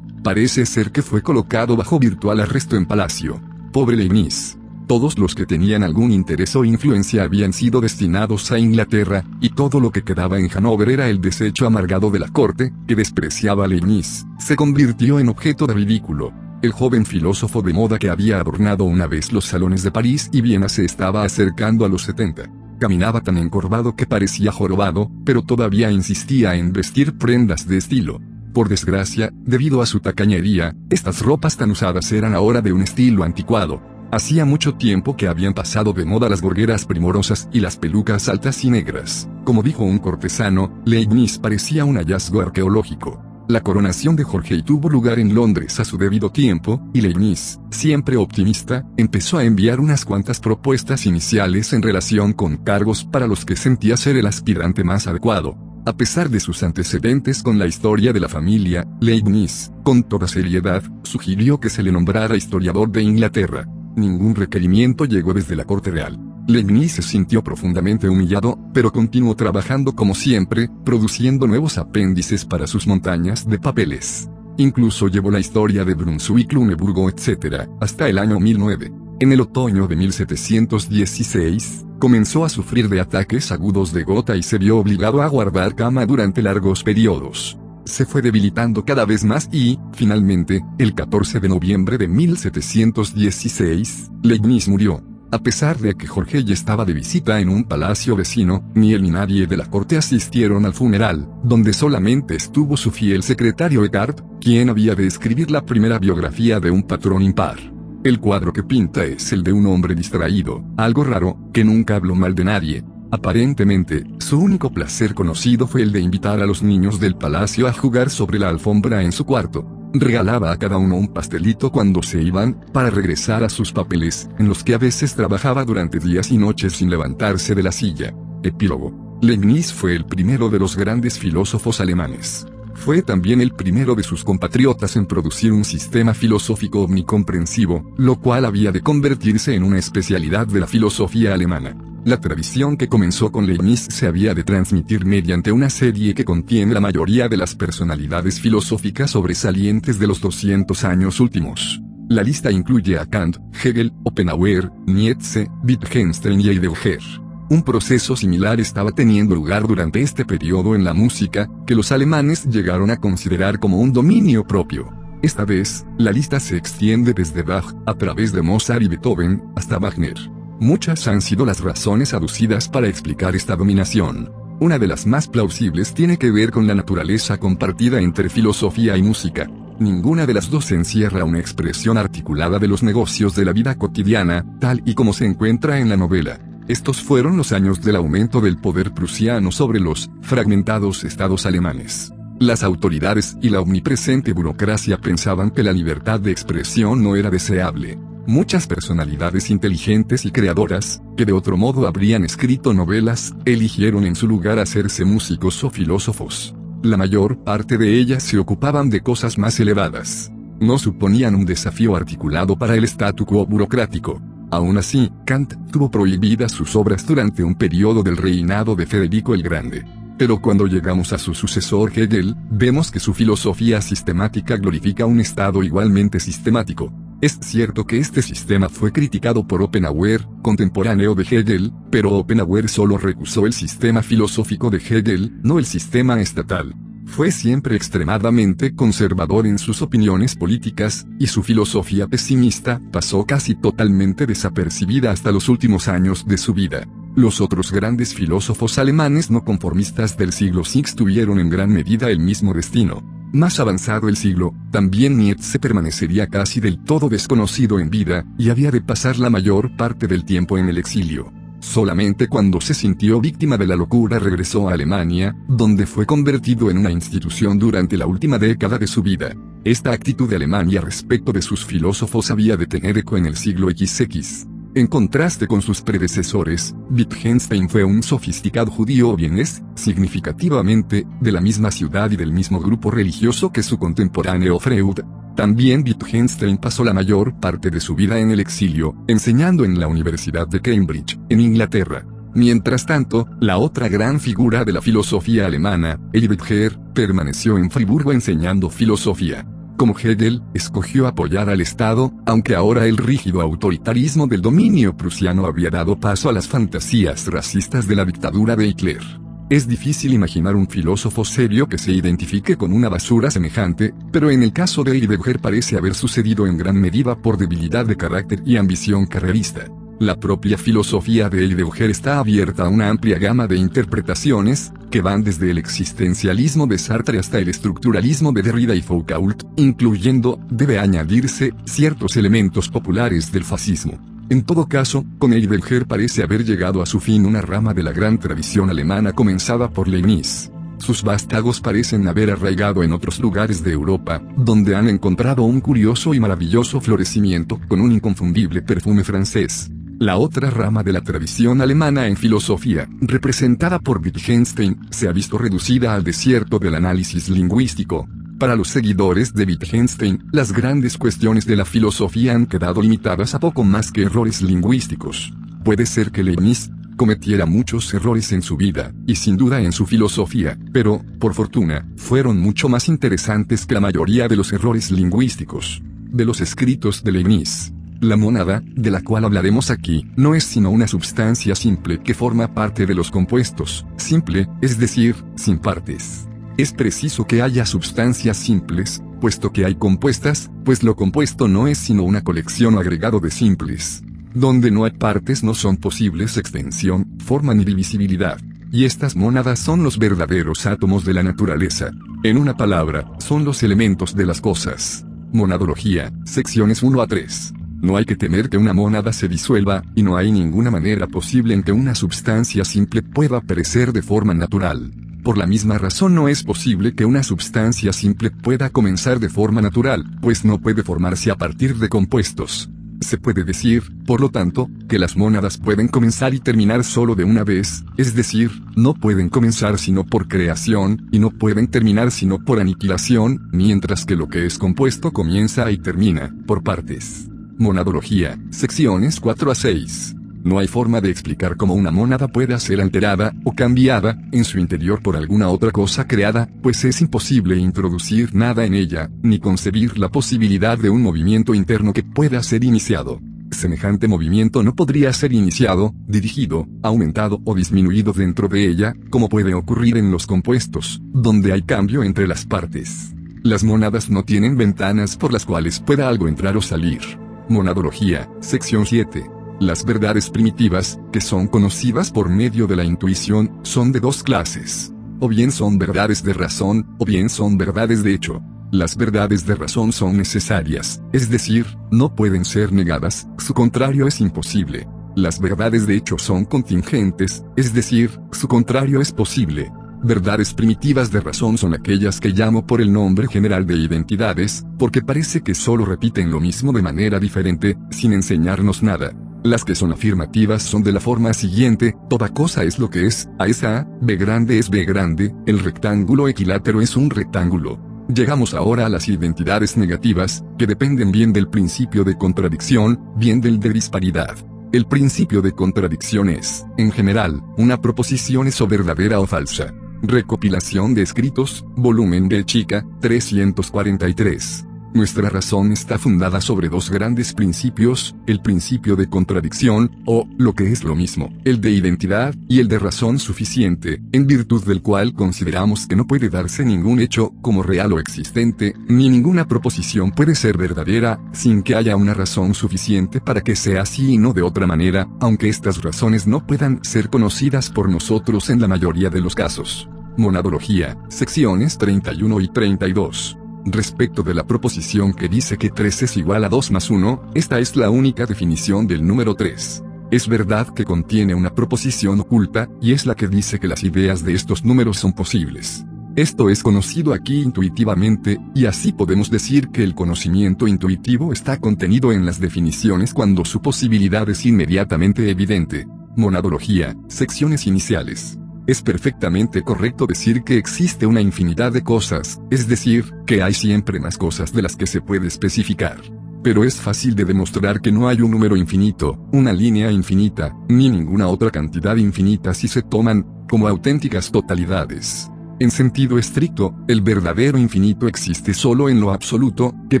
Parece ser que fue colocado bajo virtual arresto en palacio. Pobre Leibniz. Todos los que tenían algún interés o influencia habían sido destinados a Inglaterra, y todo lo que quedaba en Hanover era el desecho amargado de la corte, que despreciaba a Leibniz. Se convirtió en objeto de ridículo. El joven filósofo de moda que había adornado una vez los salones de París y Viena se estaba acercando a los 70. Caminaba tan encorvado que parecía jorobado, pero todavía insistía en vestir prendas de estilo. Por desgracia, debido a su tacañería, estas ropas tan usadas eran ahora de un estilo anticuado. Hacía mucho tiempo que habían pasado de moda las gorgueras primorosas y las pelucas altas y negras. Como dijo un cortesano, Leibniz parecía un hallazgo arqueológico. La coronación de Jorge tuvo lugar en Londres a su debido tiempo, y Leibniz, siempre optimista, empezó a enviar unas cuantas propuestas iniciales en relación con cargos para los que sentía ser el aspirante más adecuado. A pesar de sus antecedentes con la historia de la familia, Leibniz, con toda seriedad, sugirió que se le nombrara historiador de Inglaterra. Ningún requerimiento llegó desde la corte real. Leibniz se sintió profundamente humillado, pero continuó trabajando como siempre, produciendo nuevos apéndices para sus montañas de papeles. Incluso llevó la historia de Brunswick, Luneburgo, etc., hasta el año 1009. En el otoño de 1716, comenzó a sufrir de ataques agudos de gota y se vio obligado a guardar cama durante largos periodos. Se fue debilitando cada vez más y, finalmente, el 14 de noviembre de 1716, Leibniz murió. A pesar de que Jorge ya estaba de visita en un palacio vecino, ni él ni nadie de la corte asistieron al funeral, donde solamente estuvo su fiel secretario Eckhart, quien había de escribir la primera biografía de un patrón impar. El cuadro que pinta es el de un hombre distraído, algo raro, que nunca habló mal de nadie. Aparentemente, su único placer conocido fue el de invitar a los niños del palacio a jugar sobre la alfombra en su cuarto, regalaba a cada uno un pastelito cuando se iban, para regresar a sus papeles, en los que a veces trabajaba durante días y noches sin levantarse de la silla. Epílogo. Leibniz fue el primero de los grandes filósofos alemanes. Fue también el primero de sus compatriotas en producir un sistema filosófico omnicomprensivo, lo cual había de convertirse en una especialidad de la filosofía alemana. La tradición que comenzó con Leibniz se había de transmitir mediante una serie que contiene la mayoría de las personalidades filosóficas sobresalientes de los 200 años últimos. La lista incluye a Kant, Hegel, Oppenhauer, Nietzsche, Wittgenstein y Heidegger. Un proceso similar estaba teniendo lugar durante este periodo en la música, que los alemanes llegaron a considerar como un dominio propio. Esta vez, la lista se extiende desde Bach, a través de Mozart y Beethoven, hasta Wagner. Muchas han sido las razones aducidas para explicar esta dominación. Una de las más plausibles tiene que ver con la naturaleza compartida entre filosofía y música. Ninguna de las dos encierra una expresión articulada de los negocios de la vida cotidiana, tal y como se encuentra en la novela. Estos fueron los años del aumento del poder prusiano sobre los fragmentados estados alemanes. Las autoridades y la omnipresente burocracia pensaban que la libertad de expresión no era deseable. Muchas personalidades inteligentes y creadoras, que de otro modo habrían escrito novelas, eligieron en su lugar hacerse músicos o filósofos. La mayor parte de ellas se ocupaban de cosas más elevadas. No suponían un desafío articulado para el statu quo burocrático. Aún así, Kant tuvo prohibidas sus obras durante un periodo del reinado de Federico el Grande. Pero cuando llegamos a su sucesor Hegel, vemos que su filosofía sistemática glorifica un estado igualmente sistemático. Es cierto que este sistema fue criticado por Oppenauer, contemporáneo de Hegel, pero Oppenauer solo recusó el sistema filosófico de Hegel, no el sistema estatal. Fue siempre extremadamente conservador en sus opiniones políticas, y su filosofía pesimista pasó casi totalmente desapercibida hasta los últimos años de su vida. Los otros grandes filósofos alemanes no conformistas del siglo VI tuvieron en gran medida el mismo destino. Más avanzado el siglo, también Nietzsche permanecería casi del todo desconocido en vida, y había de pasar la mayor parte del tiempo en el exilio. Solamente cuando se sintió víctima de la locura regresó a Alemania, donde fue convertido en una institución durante la última década de su vida. Esta actitud de Alemania respecto de sus filósofos había de tener eco en el siglo XX. En contraste con sus predecesores, Wittgenstein fue un sofisticado judío vienés, significativamente, de la misma ciudad y del mismo grupo religioso que su contemporáneo Freud. También Wittgenstein pasó la mayor parte de su vida en el exilio, enseñando en la Universidad de Cambridge, en Inglaterra. Mientras tanto, la otra gran figura de la filosofía alemana, Heidegger, permaneció en Friburgo enseñando filosofía. Como Hegel, escogió apoyar al Estado, aunque ahora el rígido autoritarismo del dominio prusiano había dado paso a las fantasías racistas de la dictadura de Hitler. Es difícil imaginar un filósofo serio que se identifique con una basura semejante, pero en el caso de Heidegger parece haber sucedido en gran medida por debilidad de carácter y ambición carrerista. La propia filosofía de Heidegger está abierta a una amplia gama de interpretaciones, que van desde el existencialismo de Sartre hasta el estructuralismo de Derrida y Foucault, incluyendo, debe añadirse, ciertos elementos populares del fascismo. En todo caso, con Heidegger parece haber llegado a su fin una rama de la gran tradición alemana comenzada por Leibniz. Sus vástagos parecen haber arraigado en otros lugares de Europa, donde han encontrado un curioso y maravilloso florecimiento con un inconfundible perfume francés. La otra rama de la tradición alemana en filosofía, representada por Wittgenstein, se ha visto reducida al desierto del análisis lingüístico. Para los seguidores de Wittgenstein, las grandes cuestiones de la filosofía han quedado limitadas a poco más que errores lingüísticos. Puede ser que Leibniz cometiera muchos errores en su vida, y sin duda en su filosofía, pero, por fortuna, fueron mucho más interesantes que la mayoría de los errores lingüísticos. De los escritos de Leibniz, la monada, de la cual hablaremos aquí, no es sino una sustancia simple que forma parte de los compuestos, simple, es decir, sin partes. Es preciso que haya sustancias simples, puesto que hay compuestas, pues lo compuesto no es sino una colección o agregado de simples. Donde no hay partes no son posibles extensión, forma ni divisibilidad. Y estas mónadas son los verdaderos átomos de la naturaleza. En una palabra, son los elementos de las cosas. Monadología, secciones 1 a 3. No hay que temer que una mónada se disuelva, y no hay ninguna manera posible en que una sustancia simple pueda perecer de forma natural. Por la misma razón no es posible que una sustancia simple pueda comenzar de forma natural, pues no puede formarse a partir de compuestos. Se puede decir, por lo tanto, que las mónadas pueden comenzar y terminar solo de una vez, es decir, no pueden comenzar sino por creación, y no pueden terminar sino por aniquilación, mientras que lo que es compuesto comienza y termina, por partes. Monadología, secciones 4 a 6. No hay forma de explicar cómo una mónada pueda ser alterada, o cambiada, en su interior por alguna otra cosa creada, pues es imposible introducir nada en ella, ni concebir la posibilidad de un movimiento interno que pueda ser iniciado. Semejante movimiento no podría ser iniciado, dirigido, aumentado o disminuido dentro de ella, como puede ocurrir en los compuestos, donde hay cambio entre las partes. Las mónadas no tienen ventanas por las cuales pueda algo entrar o salir. Monadología, sección 7. Las verdades primitivas, que son conocidas por medio de la intuición, son de dos clases. O bien son verdades de razón, o bien son verdades de hecho. Las verdades de razón son necesarias, es decir, no pueden ser negadas, su contrario es imposible. Las verdades de hecho son contingentes, es decir, su contrario es posible. Verdades primitivas de razón son aquellas que llamo por el nombre general de identidades, porque parece que solo repiten lo mismo de manera diferente, sin enseñarnos nada. Las que son afirmativas son de la forma siguiente, toda cosa es lo que es, A es A, B grande es B grande, el rectángulo equilátero es un rectángulo. Llegamos ahora a las identidades negativas, que dependen bien del principio de contradicción, bien del de disparidad. El principio de contradicción es, en general, una proposición es o verdadera o falsa. Recopilación de escritos, volumen de Chica, 343. Nuestra razón está fundada sobre dos grandes principios, el principio de contradicción, o, lo que es lo mismo, el de identidad, y el de razón suficiente, en virtud del cual consideramos que no puede darse ningún hecho como real o existente, ni ninguna proposición puede ser verdadera, sin que haya una razón suficiente para que sea así y no de otra manera, aunque estas razones no puedan ser conocidas por nosotros en la mayoría de los casos. Monadología, secciones 31 y 32. Respecto de la proposición que dice que 3 es igual a 2 más 1, esta es la única definición del número 3. Es verdad que contiene una proposición oculta, y es la que dice que las ideas de estos números son posibles. Esto es conocido aquí intuitivamente, y así podemos decir que el conocimiento intuitivo está contenido en las definiciones cuando su posibilidad es inmediatamente evidente. Monadología, secciones iniciales. Es perfectamente correcto decir que existe una infinidad de cosas, es decir, que hay siempre más cosas de las que se puede especificar. Pero es fácil de demostrar que no hay un número infinito, una línea infinita, ni ninguna otra cantidad infinita si se toman, como auténticas totalidades. En sentido estricto, el verdadero infinito existe solo en lo absoluto, que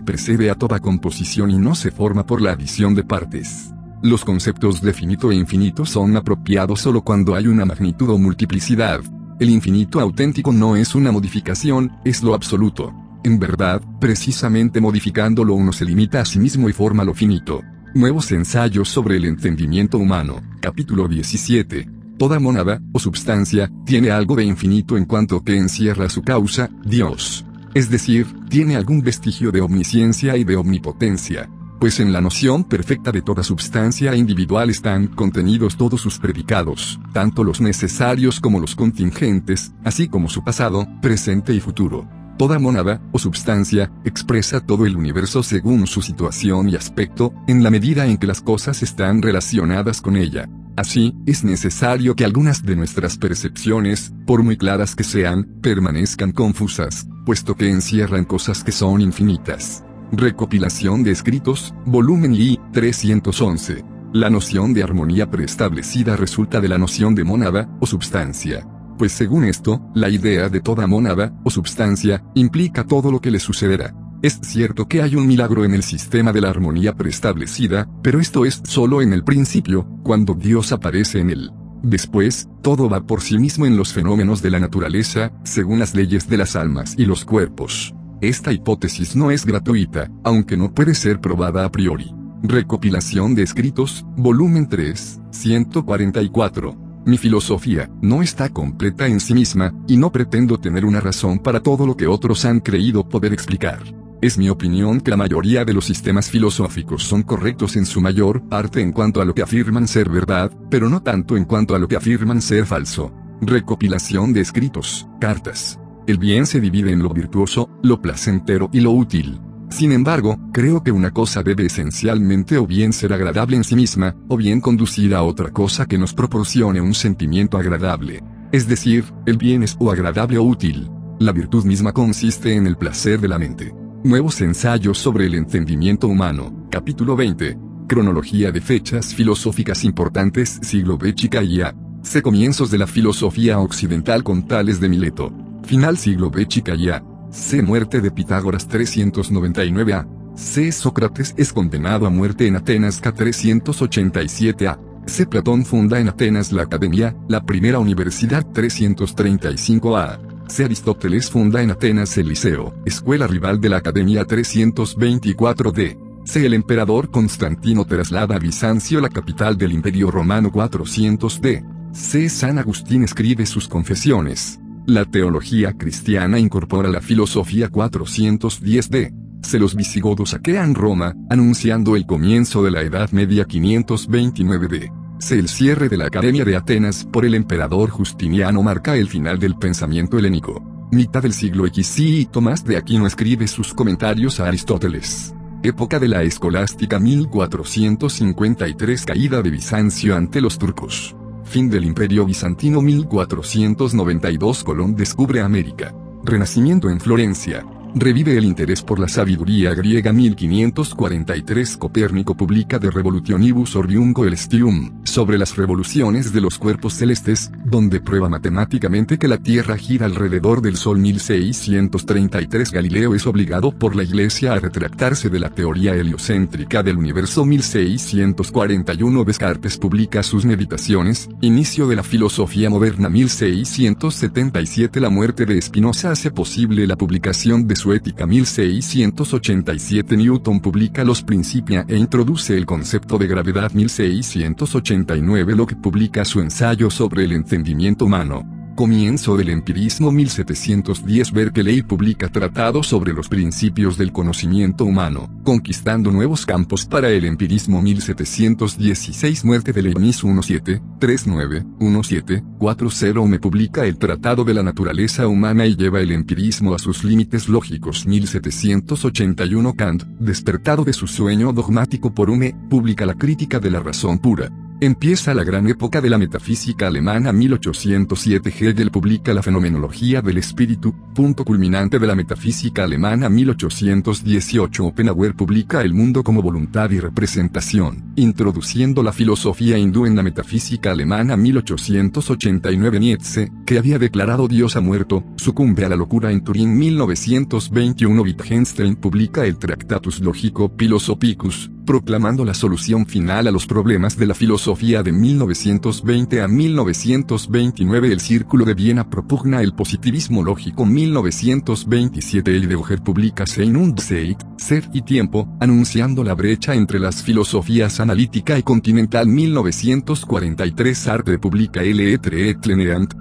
precede a toda composición y no se forma por la adición de partes. Los conceptos de finito e infinito son apropiados solo cuando hay una magnitud o multiplicidad. El infinito auténtico no es una modificación, es lo absoluto. En verdad, precisamente modificándolo uno se limita a sí mismo y forma lo finito. Nuevos ensayos sobre el entendimiento humano, capítulo 17. Toda monada, o substancia, tiene algo de infinito en cuanto que encierra su causa, Dios. Es decir, tiene algún vestigio de omnisciencia y de omnipotencia pues en la noción perfecta de toda substancia individual están contenidos todos sus predicados, tanto los necesarios como los contingentes, así como su pasado, presente y futuro. Toda monada, o substancia, expresa todo el universo según su situación y aspecto, en la medida en que las cosas están relacionadas con ella. Así, es necesario que algunas de nuestras percepciones, por muy claras que sean, permanezcan confusas, puesto que encierran cosas que son infinitas. Recopilación de escritos, volumen I, 311. La noción de armonía preestablecida resulta de la noción de monada, o substancia. Pues según esto, la idea de toda monada, o substancia, implica todo lo que le sucederá. Es cierto que hay un milagro en el sistema de la armonía preestablecida, pero esto es solo en el principio, cuando Dios aparece en él. Después, todo va por sí mismo en los fenómenos de la naturaleza, según las leyes de las almas y los cuerpos. Esta hipótesis no es gratuita, aunque no puede ser probada a priori. Recopilación de escritos, volumen 3, 144. Mi filosofía no está completa en sí misma, y no pretendo tener una razón para todo lo que otros han creído poder explicar. Es mi opinión que la mayoría de los sistemas filosóficos son correctos en su mayor parte en cuanto a lo que afirman ser verdad, pero no tanto en cuanto a lo que afirman ser falso. Recopilación de escritos, cartas, el bien se divide en lo virtuoso, lo placentero y lo útil. Sin embargo, creo que una cosa debe esencialmente o bien ser agradable en sí misma, o bien conducir a otra cosa que nos proporcione un sentimiento agradable. Es decir, el bien es o agradable o útil. La virtud misma consiste en el placer de la mente. Nuevos ensayos sobre el entendimiento humano, capítulo 20. Cronología de fechas filosóficas importantes siglo B chica y A. C. Comienzos de la filosofía occidental con Tales de Mileto. Final siglo B chica ya. C. Muerte de Pitágoras 399 A. C. Sócrates es condenado a muerte en Atenas K 387 A. C. Platón funda en Atenas la Academia, la primera universidad 335 A. C. Aristóteles funda en Atenas el Liceo, escuela rival de la Academia 324 D. C. El emperador Constantino traslada a Bizancio la capital del Imperio Romano 400 D. C. San Agustín escribe sus confesiones. La teología cristiana incorpora la filosofía 410d. Se los visigodos saquean Roma, anunciando el comienzo de la Edad Media 529d. Se el cierre de la Academia de Atenas por el emperador Justiniano marca el final del pensamiento helénico. Mitad del siglo X y Tomás de Aquino escribe sus comentarios a Aristóteles. Época de la escolástica 1453 Caída de Bizancio ante los turcos. Fin del Imperio Bizantino 1492 Colón descubre América. Renacimiento en Florencia. Revive el interés por la sabiduría griega 1543 Copérnico publica De Revolutionibus Orbium Coelestium, sobre las revoluciones de los cuerpos celestes, donde prueba matemáticamente que la Tierra gira alrededor del Sol. 1633 Galileo es obligado por la Iglesia a retractarse de la teoría heliocéntrica del universo. 1641 Descartes publica sus meditaciones, inicio de la filosofía moderna. 1677 La muerte de Spinoza hace posible la publicación de su Ética 1687 Newton publica Los Principia e introduce el concepto de gravedad 1689 Locke publica su ensayo sobre el entendimiento humano. Comienzo del empirismo 1710 Berkeley publica tratados sobre los principios del conocimiento humano, conquistando nuevos campos para el empirismo 1716 Muerte de Leibniz 1739, 1740 Me publica el Tratado de la Naturaleza Humana y lleva el empirismo a sus límites lógicos 1781 Kant, despertado de su sueño dogmático por Hume, publica la crítica de la razón pura. Empieza la gran época de la metafísica alemana 1807 Hegel publica la fenomenología del espíritu, punto culminante de la metafísica alemana 1818 Oppenhauer publica El mundo como voluntad y representación, introduciendo la filosofía hindú en la metafísica alemana 1889 Nietzsche, que había declarado Dios ha muerto, sucumbe a la locura en Turín 1921 Wittgenstein publica el Tractatus Logico Philosophicus, proclamando la solución final a los problemas de la filosofía de 1920 a 1929 El Círculo de Viena propugna el positivismo lógico 1927 Heidegger publica Sein und Zeit, Ser y Tiempo, anunciando la brecha entre las filosofías analítica y continental 1943 Sartre publica L. et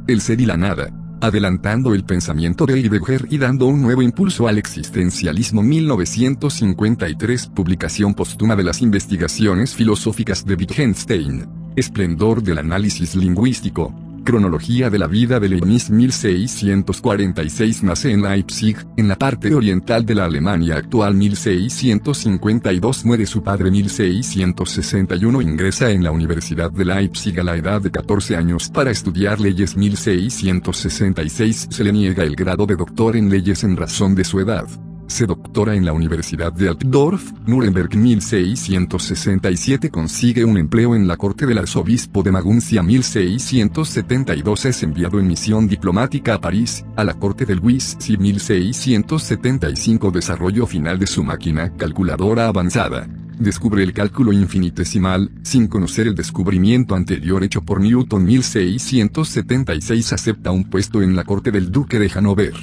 El Ser y la Nada, adelantando el pensamiento de Heidegger y dando un nuevo impulso al existencialismo. 1953 Publicación póstuma de las investigaciones filosóficas de Wittgenstein, Esplendor del análisis lingüístico, Cronología de la vida de Leibniz 1646 nace en Leipzig, en la parte oriental de la Alemania actual 1652 muere su padre 1661 ingresa en la Universidad de Leipzig a la edad de 14 años para estudiar leyes 1666 se le niega el grado de doctor en leyes en razón de su edad se doctora en la Universidad de Altdorf, Nuremberg 1667 consigue un empleo en la corte del arzobispo de Maguncia 1672 es enviado en misión diplomática a París, a la corte del Wissi 1675 desarrollo final de su máquina calculadora avanzada. Descubre el cálculo infinitesimal, sin conocer el descubrimiento anterior hecho por Newton 1676 acepta un puesto en la corte del duque de Hanover.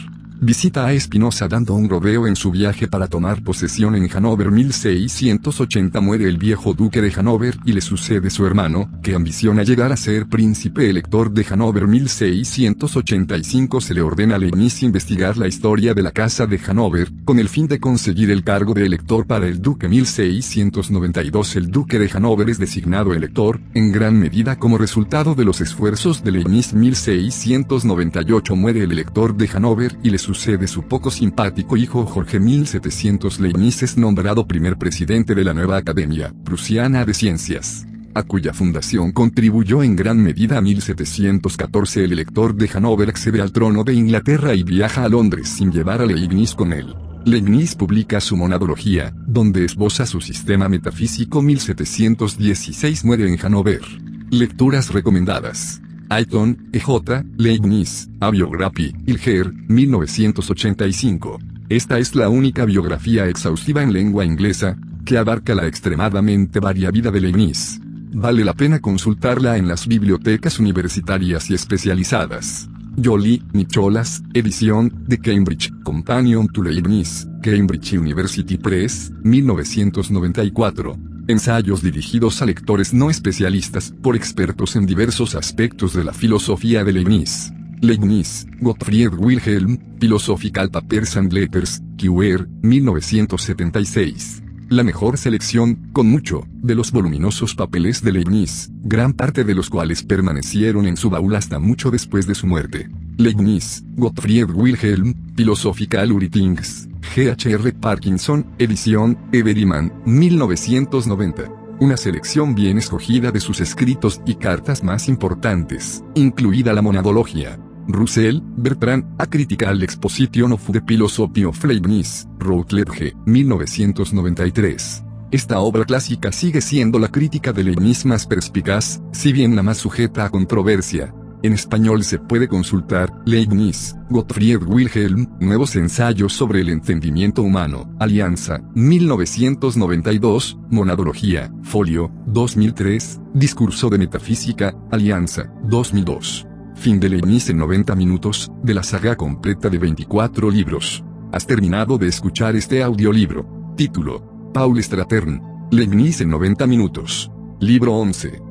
Visita a Espinosa dando un rodeo en su viaje para tomar posesión en Hanover 1680 muere el viejo duque de Hanover y le sucede su hermano, que ambiciona llegar a ser príncipe elector de Hanover 1685 se le ordena a Leibniz investigar la historia de la casa de Hanover, con el fin de conseguir el cargo de elector para el duque 1692 el duque de Hanover es designado elector, en gran medida como resultado de los esfuerzos de Leibniz 1698 muere el elector de Hanover y le sucede su poco simpático hijo Jorge 1700 Leibniz es nombrado primer presidente de la nueva Academia Prusiana de Ciencias, a cuya fundación contribuyó en gran medida a 1714 el elector de Hanover accede al trono de Inglaterra y viaja a Londres sin llevar a Leibniz con él. Leibniz publica su monadología, donde esboza su sistema metafísico 1716 muere en Hanover. Lecturas recomendadas. Ayton, E.J., Leibniz, A Biography, Ilger, 1985. Esta es la única biografía exhaustiva en lengua inglesa, que abarca la extremadamente varia vida de Leibniz. Vale la pena consultarla en las bibliotecas universitarias y especializadas. Jolie, Nicholas, edición, de Cambridge, Companion to Leibniz, Cambridge University Press, 1994. Ensayos dirigidos a lectores no especialistas, por expertos en diversos aspectos de la filosofía de Leibniz. Leibniz, Gottfried Wilhelm, Philosophical Papers and Letters, QR, 1976. La mejor selección, con mucho, de los voluminosos papeles de Leibniz, gran parte de los cuales permanecieron en su baúl hasta mucho después de su muerte. Leibniz, Gottfried Wilhelm, Philosophical Writings, G.H.R. Parkinson, edición, Everyman, 1990. Una selección bien escogida de sus escritos y cartas más importantes, incluida la monadología, Russell, Bertrand, A Critical Exposition of the Philosophy of Leibniz, Routledge, 1993. Esta obra clásica sigue siendo la crítica de Leibniz más perspicaz, si bien la más sujeta a controversia. En español se puede consultar Leibniz, Gottfried Wilhelm, Nuevos ensayos sobre el entendimiento humano, Alianza, 1992, Monadología, Folio, 2003, Discurso de Metafísica, Alianza, 2002. Fin de Leibniz en 90 minutos, de la saga completa de 24 libros. Has terminado de escuchar este audiolibro. Título. Paul Stratern. Leibniz en 90 minutos. Libro 11.